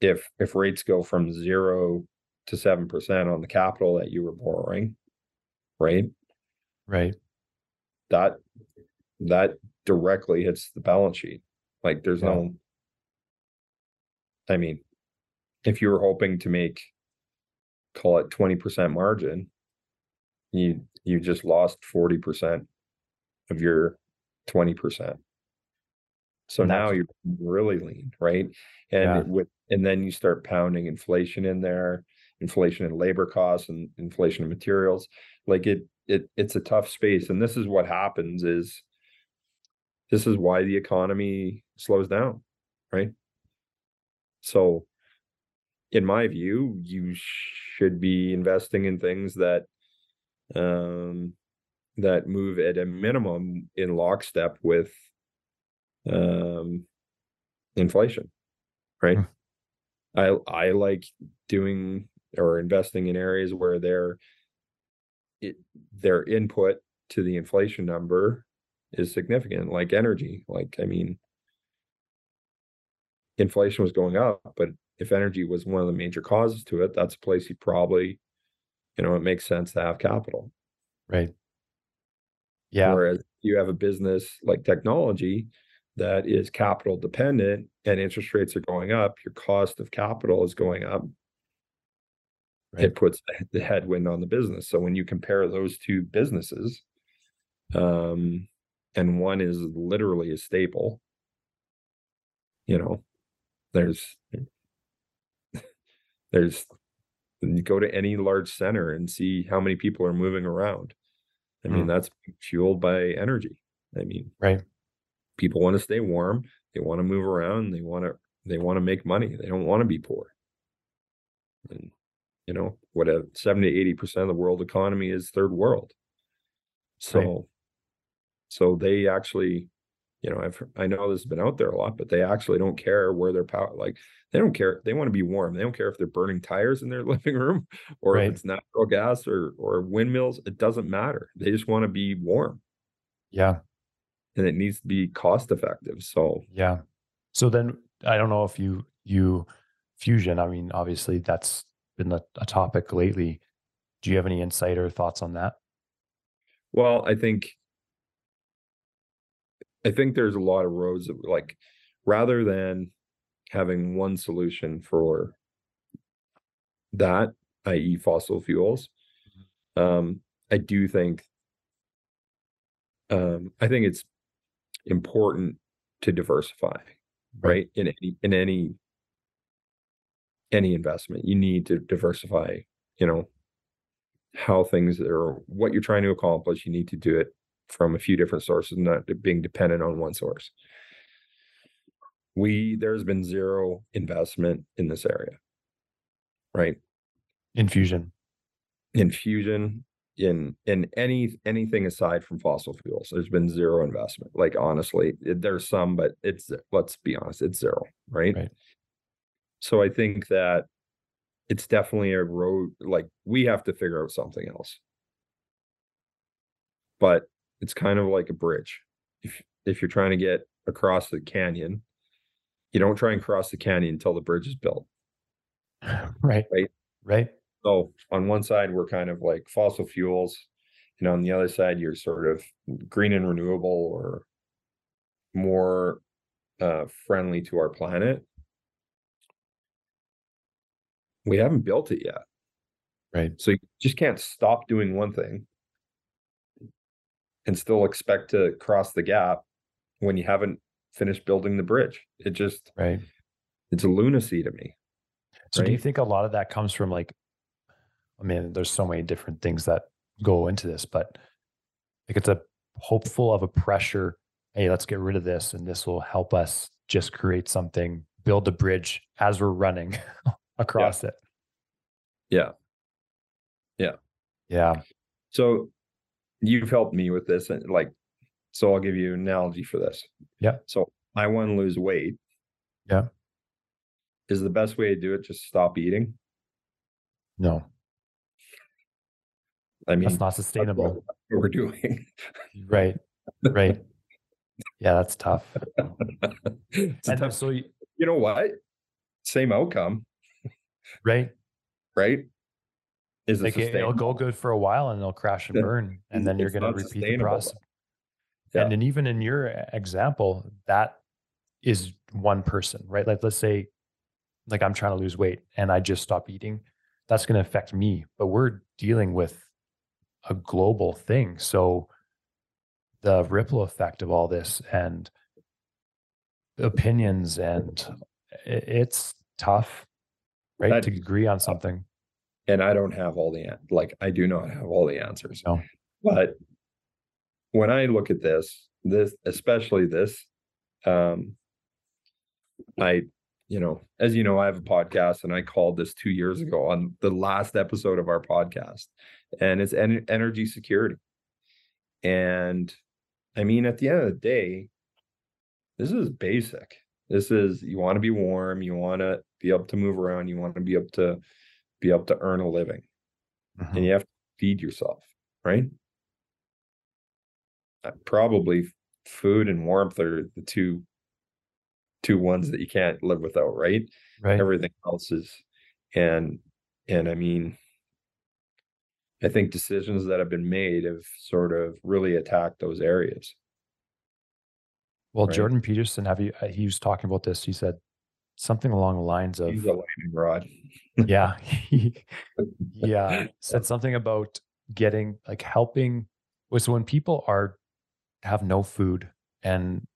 if if rates go from zero to seven percent on the capital that you were borrowing, right? Right. That that directly hits the balance sheet. Like there's yeah. no I mean, if you were hoping to make call it 20% margin, you you just lost 40% of your 20%. So now you're really lean, right? And yeah. with and then you start pounding inflation in there, inflation in labor costs and inflation in materials. Like it it it's a tough space. And this is what happens is this is why the economy slows down, right? So in my view, you should be investing in things that um that move at a minimum in lockstep with um, inflation, right? Hmm. I I like doing or investing in areas where their it, their input to the inflation number is significant, like energy. Like I mean, inflation was going up, but if energy was one of the major causes to it, that's a place you probably, you know, it makes sense to have capital. Right. Yeah. Whereas you have a business like technology, that is capital dependent and interest rates are going up, your cost of capital is going up. Right. It puts the headwind on the business. So when you compare those two businesses, um, and one is literally a staple, you know, there's there's you go to any large center and see how many people are moving around. I mean, mm. that's fueled by energy. I mean, right people want to stay warm, they want to move around, they want to they want to make money. They don't want to be poor. And you know, what a 70 to 80 percent of the world economy is third world. So Right. so they actually, you know, I've I know this has been out there a lot, but they actually don't care where their power like they don't care. They want to be warm. They don't care if they're burning tires in their living room or Right. if it's natural gas or or windmills. It doesn't matter. They just want to be warm Yeah. and it needs to be cost effective. So Yeah. So then I don't know if you you fusion, I mean, obviously that's been a, a topic lately. Do you have any insight or thoughts on that? Well, I think I think there's a lot of roads that like rather than having one solution for that, i.e. fossil fuels, um, I do think um I think it's important to diversify, right? In any in any any investment, you need to diversify, you know, how things are what you're trying to accomplish. You need to do it from a few different sources, not being dependent on one source. We there's been zero investment in this area, right? Infusion. infusion in in any anything aside from fossil fuels, there's been zero investment. Like honestly, it- there's some, but it's let's be honest, it's zero, right? Right. So I think that it's definitely a road like we have to figure out something else. But it's kind of like a bridge. If if you're trying to get across the canyon, you don't try and cross the canyon until the bridge is built. Right. Right. Right. So on one side we're kind of like fossil fuels, and on the other side you're sort of green and renewable or more uh friendly to our planet. We haven't built it yet. Right. So you just can't stop doing one thing and still expect to cross the gap when you haven't finished building the bridge. It just Right. it's a lunacy to me. So do you think a lot of that comes from like, I mean, there's so many different things that go into this, but like it's a hopeful of a pressure. Hey, let's get rid of this, and this will help us just create something, build a bridge as we're running across it. Yeah. Yeah. Yeah. So you've helped me with this and like so I'll give you an analogy for this. Yeah. So I want to lose weight. Yeah. Is the best way to do it just stop eating? No, I mean that's not that's sustainable. what we're doing. Right. Right. Yeah, that's tough. It's And tough- so, you- you know what? Same outcome, right? right? Is Like it, it'll go good for a while and it'll crash and burn, and then you're going to repeat the process. Yeah. And then even in your example, that is one person, right? Like let's say, like I'm trying to lose weight and I just stop eating. That's going to affect me, but we're dealing with a global thing. So the ripple effect of all this and opinions and it's tough, right? To agree on something. And I don't have all the like I do not have all the answers. No. But when I look at this, this especially this, um, I, you know, as you know, I have a podcast, and I called this two years ago on the last episode of our podcast, and it's en- energy security. And I mean, at the end of the day, this is basic. This is you want to be warm, you want to be able to move around, you want to be able to be able to earn a living Mhm. and you have to feed yourself, right? Uh, Probably food and warmth are the two two ones that you can't live without, right? Right. Everything else is and and I mean I think decisions that have been made have sort of really attacked those areas. Well, right. Jordan Peterson, have you? uh, He was talking about this. He said something along the lines of, He's a lightning rod. yeah, uh, said something about getting like helping. Was when people are have no food and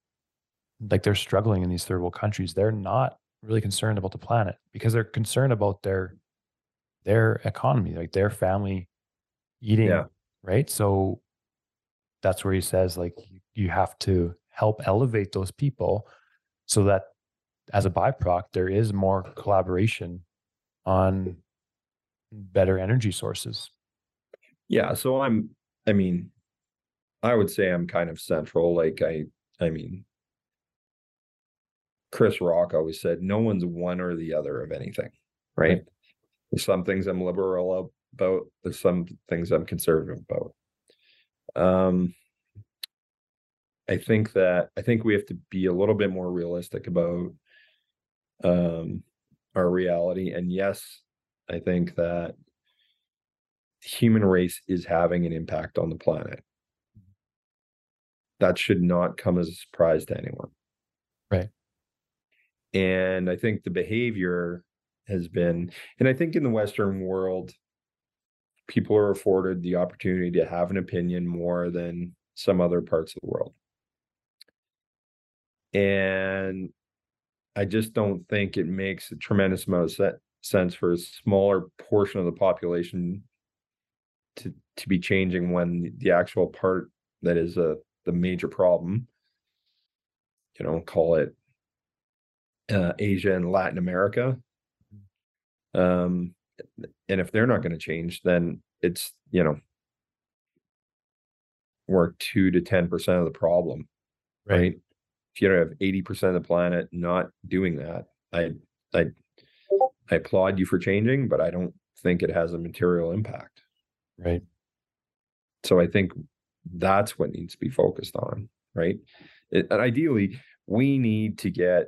like they're struggling in these third world countries, they're not really concerned about the planet because they're concerned about their their economy, like their family eating, Yeah. right? So that's where he says like you have to help elevate those people so that as a byproduct, there is more collaboration on better energy sources. Yeah. So I'm, I mean, I would say I'm kind of central. Like I, I mean, Chris Rock always said, no one's one or the other of anything, right? right. There's some things I'm liberal about. There's some things I'm conservative about. Um, I think that I think we have to be a little bit more realistic about um, our reality. And yes, I think that human race is having an impact on the planet. That should not come as a surprise to anyone. Right. And I think the behavior has been, and I think in the Western world, people are afforded the opportunity to have an opinion more than some other parts of the world. And I just don't think it makes a tremendous amount of sense for a smaller portion of the population to to be changing when the actual part that is a the major problem, you know, call it uh, Asia and Latin America. Um, and if they're not going to change, then it's you know we're two to ten percent of the problem, right? right? If you don't have eighty percent of the planet not doing that, I I I applaud you for changing, but I don't think it has a material impact. Right. So I think that's what needs to be focused on, right? It, and ideally, we need to get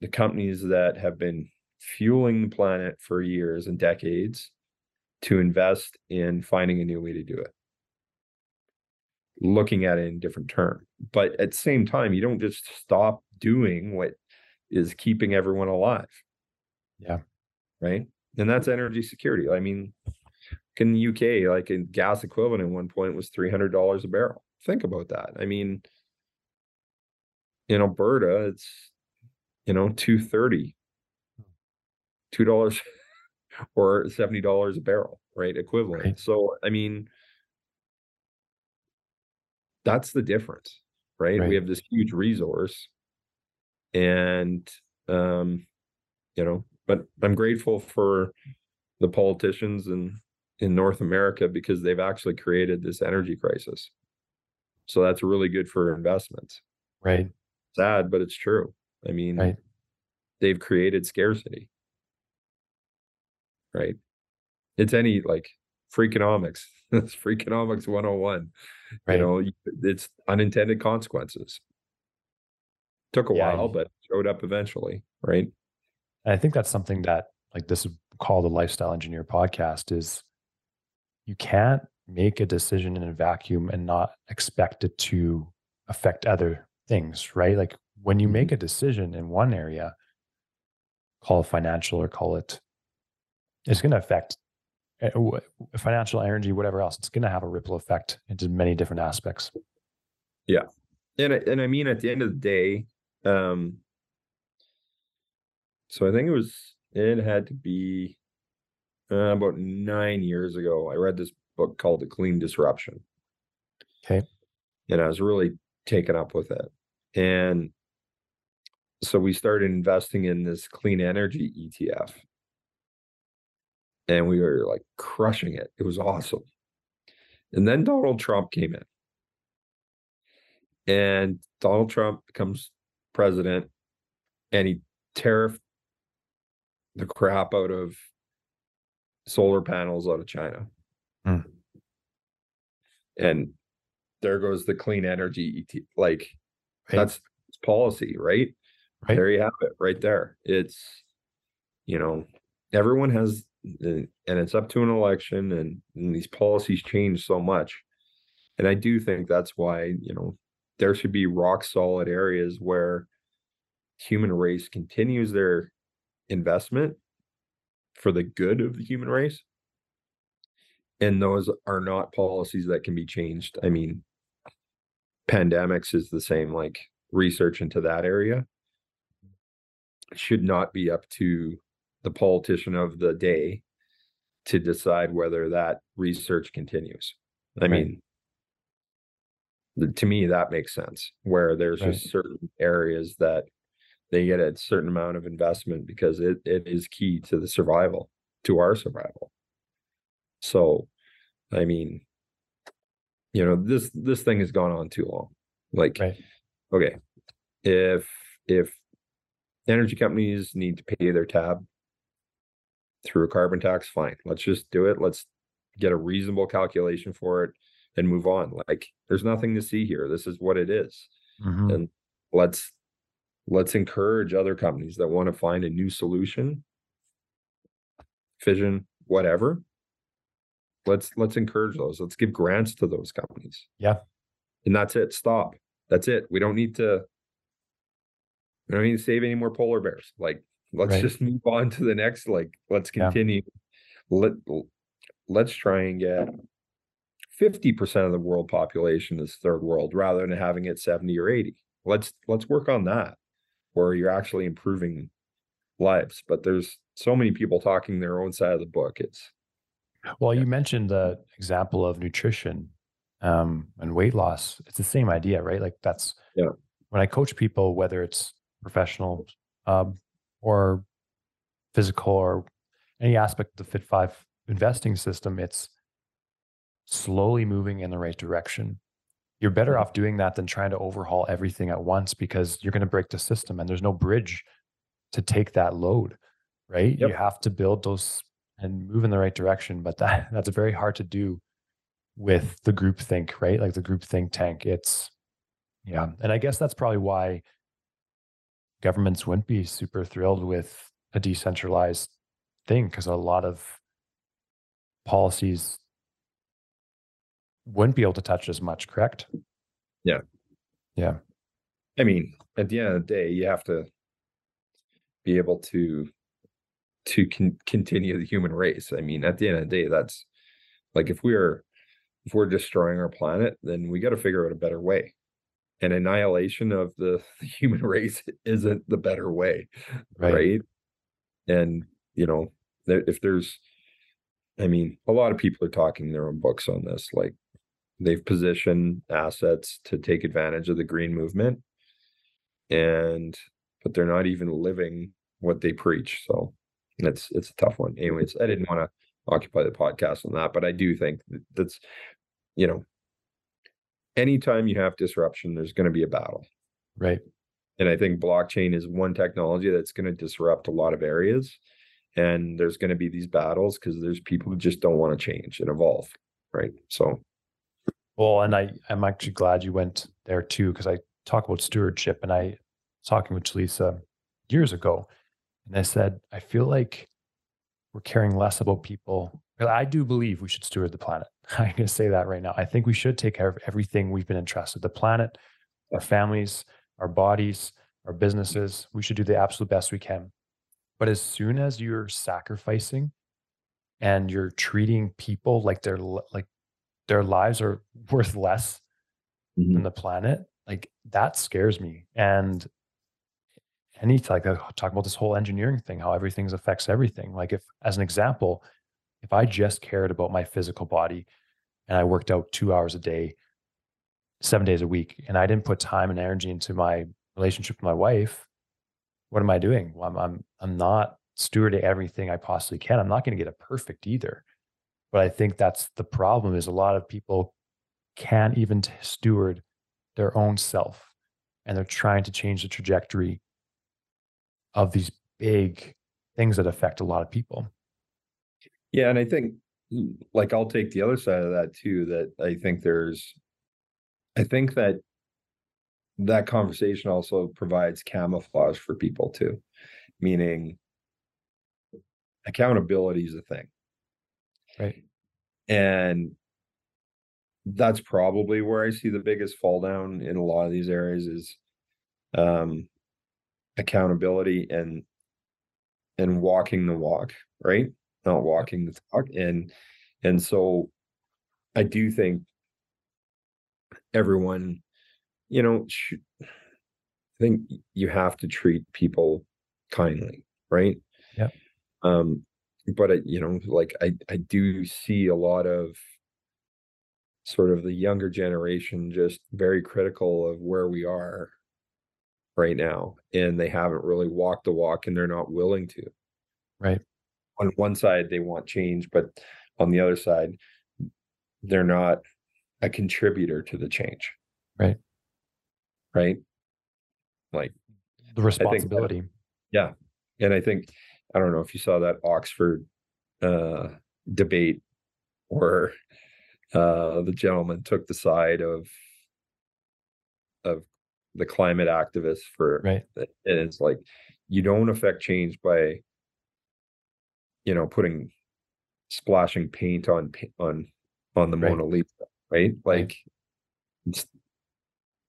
the companies that have been fueling the planet for years and decades to invest in finding a new way to do it looking at it in different term but at the same time you don't just stop doing what is keeping everyone alive. Yeah. Right? And that's energy security. I mean in the uk like a gas equivalent at one point was $300 a barrel. Think about that. I mean in alberta it's you know 230 hmm. two dollars or seventy dollars a barrel, right? Equivalent. Right. So I mean, that's the difference, right? right? We have this huge resource, and um, you know, but I'm grateful for the politicians in in North America because they've actually created this energy crisis. So that's really good for investments. Right. Sad, but it's true. I mean, right. they've created scarcity right? It's any like freakonomics. It's freakonomics 101. Right. You know, it's unintended consequences. Took a yeah, while, but showed up eventually, right? I think that's something that like this is called the lifestyle engineer podcast is you can't make a decision in a vacuum and not expect it to affect other things, right? Like when you make mm-hmm. a decision in one area, call it financial or call it it's going to affect financial energy, whatever else. It's going to have a ripple effect into many different aspects. Yeah, and and I mean, at the end of the day, um, so I think it was it had to be uh, about nine years ago. I read this book called The Clean Disruption. Okay, and I was really taken up with it, and so we started investing in this clean energy ETF and we were like crushing it. It was awesome. And then Donald Trump came in. And Donald Trump becomes president and he tariffed the crap out of solar panels out of China. Mm. And there goes the clean energy ET. Like right. that's policy, right? right? There you have it right there. It's, you know, everyone has and it's up to an election and, and these policies change so much. And i do think that's why you know there should be rock solid areas where human race continues their investment for the good of the human race. And those are not policies that can be changed. I mean pandemics is the same like research into that area should not be up to the politician of the day to decide whether that research continues. I right. mean, to me that makes sense where there's right. just certain areas that they get a certain amount of investment because it, it is key to the survival to our survival so i mean you know this this thing has gone on too long like right. okay if if energy companies need to pay their tab through a carbon tax fine. Let's just do it. Let's get a reasonable calculation for it and move on. Like there's nothing to see here. This is what it is. Mm-hmm. and let's let's encourage other companies that want to find a new solution. Fission whatever. Let's let's encourage those. Let's give grants to those companies. Yeah. And that's it. Stop. That's it. We don't need to we don't need to save any more polar bears. Like let's right. just move on to the next like let's continue. Yeah. let let's try and get 50% of the world population is third world rather than having it 70 or 80 let's let's work on that where you're actually improving lives but there's so many people talking their own side of the book it's well you mentioned the example of nutrition um, and weight loss. It's the same idea right? Like that's yeah. when i coach people whether it's professional um, or physical or any aspect of the fit five investing system it's slowly moving in the right direction. You're better mm-hmm. off doing that than trying to overhaul everything at once because you're going to break the system and there's no bridge to take that load, right? Yep. You have to build those and move in the right direction, but that that's very hard to do with the group think, right? Like the group think tank. It's yeah, and I guess that's probably why governments wouldn't be super thrilled with a decentralized thing because a lot of policies wouldn't be able to touch as much, correct? Yeah. Yeah. I mean, at the end of the day, you have to be able to to con- continue the human race. I mean, at the end of the day, that's like if we're if we're destroying our planet, then we got to figure out a better way. And annihilation of the, the human race isn't the better way, right? right? And you know, if there's, I mean, a lot of people are talking their own books on this. Like, they've positioned assets to take advantage of the green movement and but they're not even living what they preach so it's it's a tough one anyways i didn't want to occupy the podcast on that but i do think that's you know anytime you have disruption there's going to be a battle right and i think blockchain is one technology that's going to disrupt a lot of areas and there's going to be these battles because there's people who just don't want to change and evolve right so well, and I, I'm actually glad you went there too, because I talk about stewardship and I was talking with Lisa years ago. And I said, I feel like we're caring less about people. I do believe we should steward the planet. I'm going to say that right now. I think we should take care of everything we've been entrusted the planet, our families, our bodies, our businesses. We should do the absolute best we can. But as soon as you're sacrificing and you're treating people like they're like their lives are worth less mm-hmm. than the planet, like that scares me. And any like uh, talk about this whole engineering thing, how everything affects everything. Like if, as an example, if I just cared about my physical body and I worked out two hours a day, seven days a week, and I didn't put time and energy into my relationship with my wife, what am I doing? Well, I'm I'm I'm not stewarding everything I possibly can. I'm not going to get it perfect either. But I think that's the problem is a lot of people can't even steward their own self and they're trying to change the trajectory of these big things that affect a lot of people. Yeah, and I think mm, like I'll take the other side of that too that I think there's I think that that conversation also provides camouflage for people too meaning accountability is a thing Right. And that's probably where I see the biggest fall down in a lot of these areas is um accountability and and walking the walk, right? Not walking the talk. And and so I do think everyone, you know, should, I think you have to treat people kindly, right? Yeah. Um, but I, you know, like I, I do see a lot of sort of the younger generation just very critical of where we are right now and they haven't really walked the walk and they're not willing to right on one side they want change but on the other side they're not a contributor to the change. Right. Right? Like the responsibility that, yeah. And i think i don't know if you saw that oxford uh debate where uh the gentleman took the side of of the climate activists for right. and it's like you don't affect change by you know putting splashing paint on on on the right. mona lisa right like right.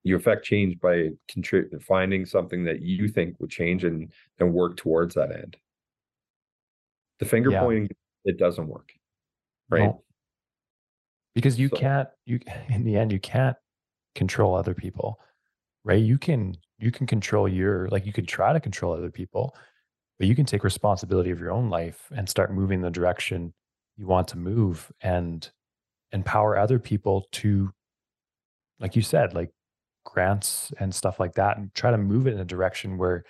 you affect change by finding something that you think would change and and work towards that end the finger yeah. pointing it doesn't work right no. because you so. can't you in the end you can't control other people right you can you can control your like you can try to control other people but you can take responsibility of your own life and start moving the direction you want to move and empower other people to like you said like grants and stuff like that and try to move it in a direction where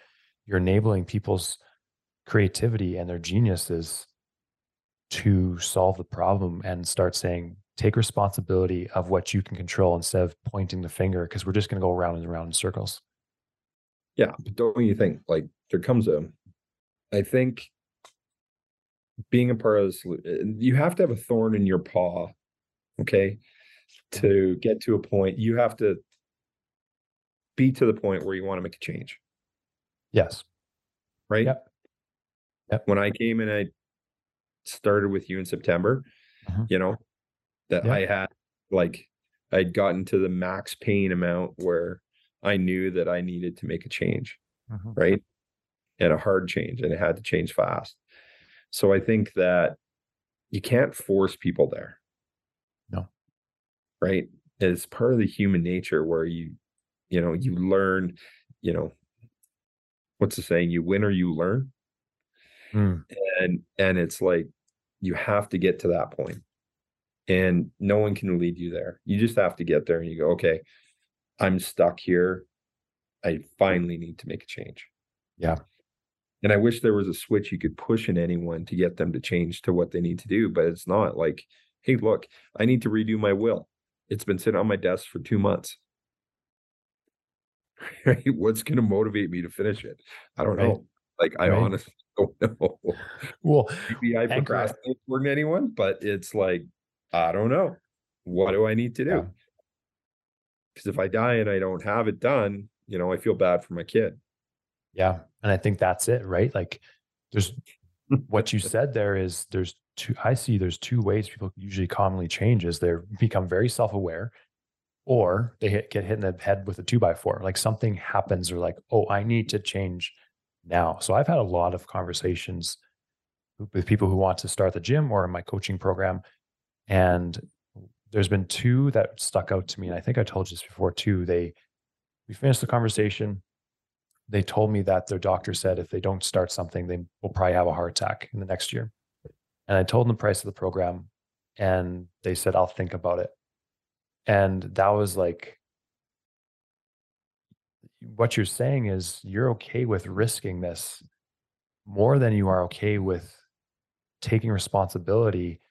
you're enabling people's creativity and their geniuses to solve the problem and start saying take responsibility of what you can control instead of pointing the finger because we're just going to go around and around in circles. Yeah but don't you think like there comes a i think being a part of this you have to have a thorn in your paw okay to get to a point you have to be to the point where you want to make a change yes right yep. Yep. when i came and i started with you in september uh-huh. you know that yeah. I had like I'd gotten to the max pain amount where I knew that I needed to make a change, mm-hmm. right? And a hard change, and it had to change fast. So I think that you can't force people there. No. Right? It's part of the human nature where you, you know, you learn, you know, what's the saying? You win or you learn. Mm. And and it's like you have to get to that point and no one can lead you there. You just have to get there and you go, okay, I'm stuck here. I finally need to make a change. Yeah. And I wish there was a switch you could push in anyone to get them to change to what they need to do, but it's not like, hey, look, I need to redo my will. It's been sitting on my desk for two months. Right? What's going to motivate me to finish it? I don't right. know. Like, I right. honestly don't know. Well, maybe I procrastinate more than anyone, but it's like I don't know. What do I need to do? Because if I die and I don't have it done, you know, I feel bad for my kid. Yeah. And I think that's it, right? Like there's what you said there is there's two I see there's two ways people usually commonly change is they become very self-aware or they hit, get hit in the head with a two by four. Like something happens or like, oh, I need to change now. So I've had a lot of conversations with people who want to start the gym or in my coaching program and there's been two that stuck out to me. And I think I told you this before too. They, we finished the conversation. They told me that their doctor said if they don't start something, they will probably have a heart attack in the next year. And I told them the price of the program and they said, I'll think about it. And that was like, what you're saying is you're okay with risking this more than you are okay with taking responsibility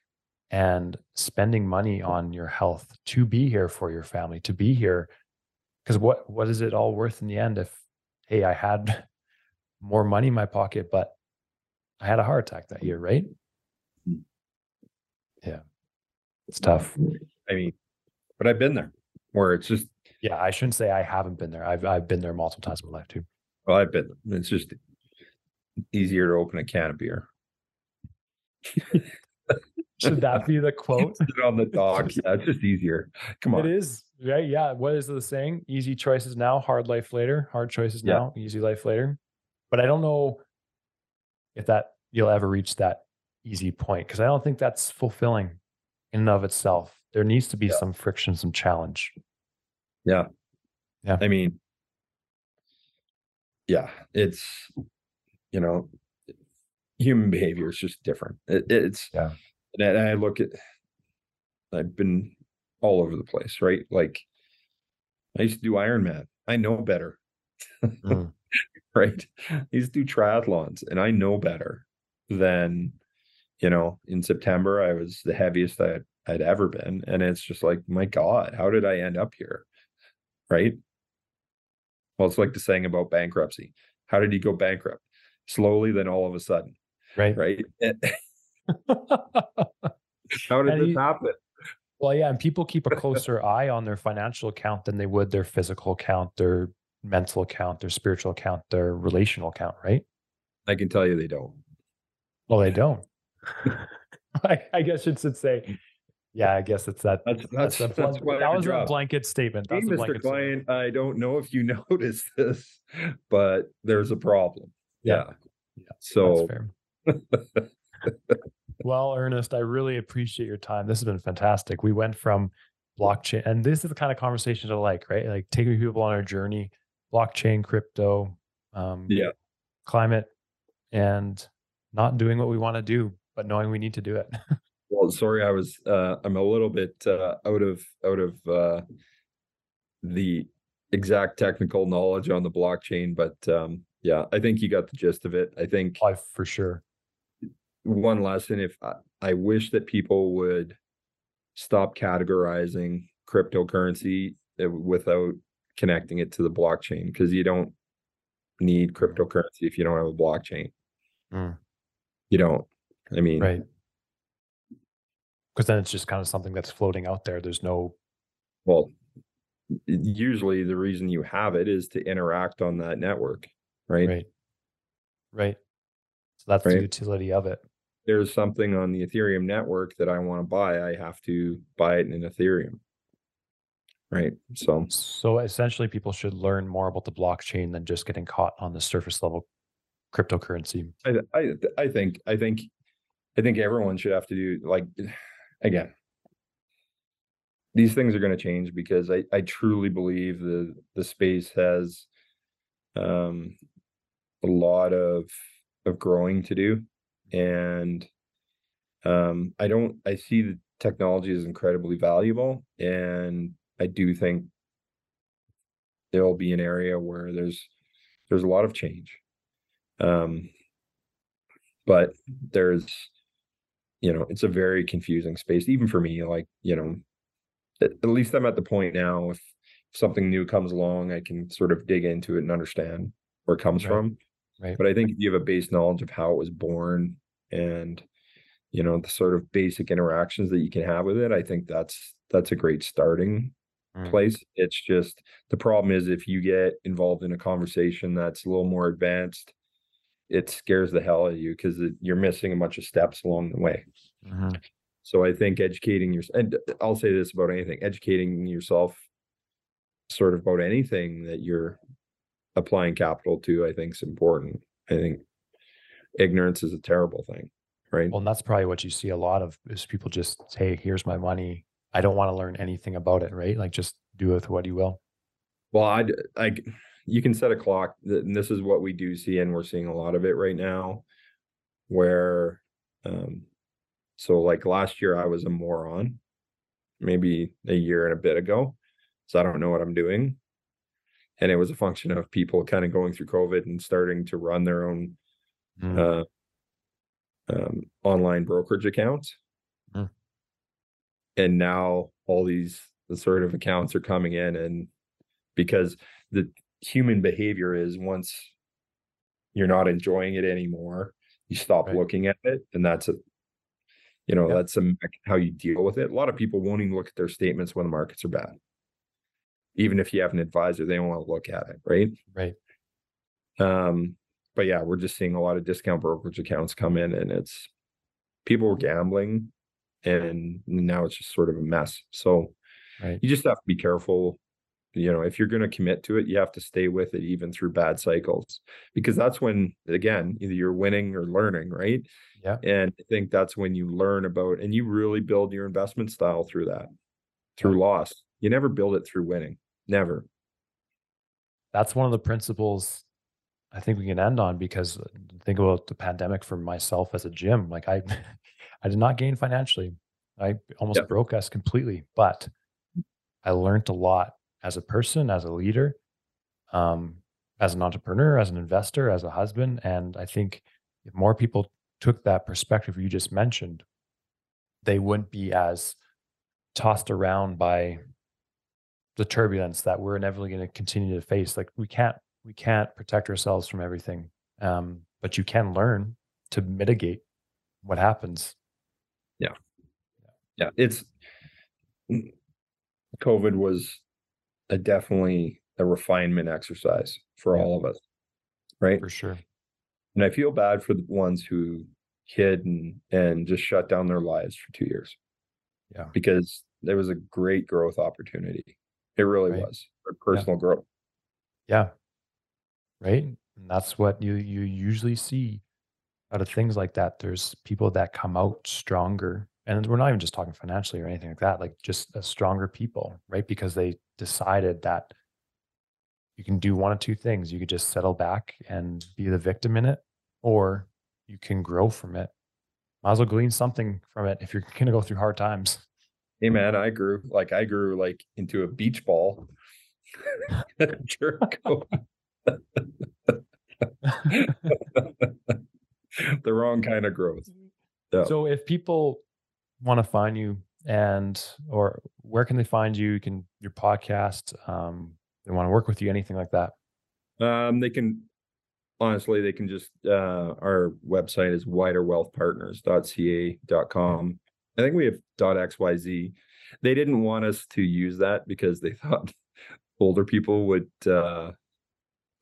and spending money on your health to be here for your family, to be here. Because what what is it all worth in the end if hey, I had more money in my pocket, but I had a heart attack that year, right? Mm. Yeah. It's tough. I mean, but I've been there where it's just yeah, I shouldn't say I haven't been there. I've I've been there multiple times in my life too. Well, I've been it's just easier to open a can of beer. Should that be the quote? on the dock. Yeah, it's just easier. Come on. It is. Right. Yeah. What is the saying? Easy choices now, hard life later. Hard choices yeah. now, easy life later. But I don't know if that you'll ever reach that easy point because I don't think that's fulfilling in and of itself. There needs to be yeah. some friction, some challenge. Yeah. Yeah. I mean, yeah, it's, you know, human behavior is just different. It, it's, yeah and I look at, I've been all over the place, right? Like I used to do Ironman. I know better. Mm. right? I used to do triathlons and I know better than, you know, in September I was the heaviest I had, I'd ever been. And it's just like, my God, how did I end up here? Right. Well, it's like the saying about bankruptcy. How did he go bankrupt? Slowly, then all of a sudden. Right. Right. how did and this he, happen? Well, yeah, and people keep a closer eye on their financial account than they would their physical account, their mental account, their spiritual account, their relational account, right? I can tell you they don't. Well, they don't. I, I, guess you should say, yeah, I guess it's that. That's that's, that's, that's that was a blanket statement. Hey, Mr. Client, I don't know if you noticed this, but there's a problem. Yeah. yeah. yeah so well, Ernest, I really appreciate your time. This has been fantastic. We went from blockchain, and this is the kind of conversations I like, right? Like taking people on our journey, blockchain, crypto, um, yeah, climate, and not doing what we want to do, but knowing we need to do it. well, sorry, I was uh, I'm a little bit uh, out of out of uh, the exact technical knowledge on the blockchain, but um, yeah, I think you got the gist of it. I think I for sure one lesson if I, I wish that people would stop categorizing cryptocurrency uh, without connecting it to the blockchain because you don't need mm. cryptocurrency if you don't have a blockchain. Mm. You don't. I mean, right. Because then it's just kind of something that's floating out there. There's no. Well, usually the reason you have it is to interact on that network, right? Right. Right. So that's right? the utility of it there's something on the Ethereum network that I want to buy, I have to buy it in Ethereum. Right. So so essentially people should learn more about the blockchain than just getting caught on the surface level cryptocurrency. I I, I think I think I think everyone should have to do like again. These things are going to change because I, I truly believe the the space has um a lot of of growing to do and um, I don't. I see the technology is incredibly valuable, and I do think there will be an area where there's there's a lot of change. Um, but there's you know it's a very confusing space even for me like you know at, at least i'm at the point now if something new comes along i can sort of dig into it and understand where it comes right. from right but i think if you have a base knowledge of how it was born and you know the sort of basic interactions that you can have with it i think that's that's a great starting mm. place it's just the problem is if you get involved in a conversation that's a little more advanced it scares the hell out of you because you're missing a bunch of steps along the way mm-hmm. so i think educating yourself and i'll say this about anything educating yourself sort of about anything that you're applying capital to i think is important i think ignorance is a terrible thing right? Well and that's probably what you see a lot of is people just say here's my money. I don't want to learn anything about it right? Like just do with what you will. Well i like you can set a clock and this is what we do see and we're seeing a lot of it right now where um so like last year i was a moron maybe a year and a bit ago so i don't know what i'm doing and it was a function of people kind of going through covid and starting to run their own mm. uh, um, online brokerage accounts. Mm. And now all these sort of accounts are coming in and because the human behavior is once you're not enjoying it anymore, you stop right. looking at it. And that's a you know, that's a, how you deal with it. A lot of people won't even look at their statements when the markets are bad. Even if you have an advisor, they don't want to look at it, right? Right. Um, but yeah, we're just seeing a lot of discount brokerage accounts come in and it's people were mm-hmm. gambling and now it's just sort of a mess. So right. you just have to be careful. You know, if you're going to commit to it, you have to stay with it even through bad cycles because that's when, again, either you're winning or learning, right? Yeah. And I think that's when you learn about and you really build your investment style through that, through yeah. loss. You never build it through winning. Never. That's one of the principles I think we can end on because uh, think about the pandemic for myself as a gym. Like I, I did not gain financially. I almost broke us completely, but I learned a lot as a person, as a leader, um, as an entrepreneur, as an investor, as a husband. And I think if more people took that perspective you just mentioned, they wouldn't be as tossed around by the turbulence that we're inevitably going to continue to face. Like we can't we can't protect ourselves from everything, um, but you can learn to mitigate what happens. Yeah, yeah. It's COVID was a definitely a refinement exercise for Yeah. all of us, right? For sure. And I feel bad for the ones who hid and and just shut down their lives for two years. Yeah. Because there was a great growth opportunity. It really Right. was personal growth. Yeah. Right. And that's what you you usually see out of things like that. There's people that come out stronger. And we're not even just talking financially or anything like that, like just a stronger people, right? Because they decided that you can do one of two things. You could just settle back and be the victim in it, or you can grow from it. Might as well glean something from it if you're gonna go through hard times. Hey man, I grew like I grew like into a beach ball. Jericho. the wrong kind of growth. Yeah. So if people want to find you and or where can they find you? You can your podcast, um, they want to work with you, anything like that. Um, they can honestly, they can just uh our website is wyderwealthpartners.ca.com. I think we have .xyz. They didn't want us to use that because they thought older people would uh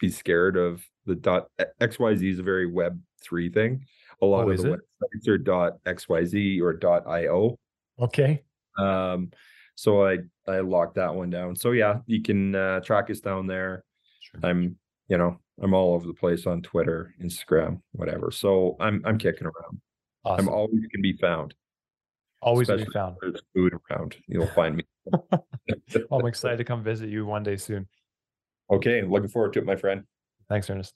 be scared of the dot xyz is a very web 3 thing. A lot Oh, of the it? websites are xyz or dot io. Okay. Um so I I locked that one down. So yeah, you can uh track us down there. Sure. I'm, you know, I'm all over the place on Twitter, Instagram, whatever. So I'm I'm kicking around. Awesome. I'm always can be found. Always to be found. There's food around. You'll find me. Well, I'm excited to come visit you one day soon. Okay, looking forward to it, my friend. Thanks, Ernest.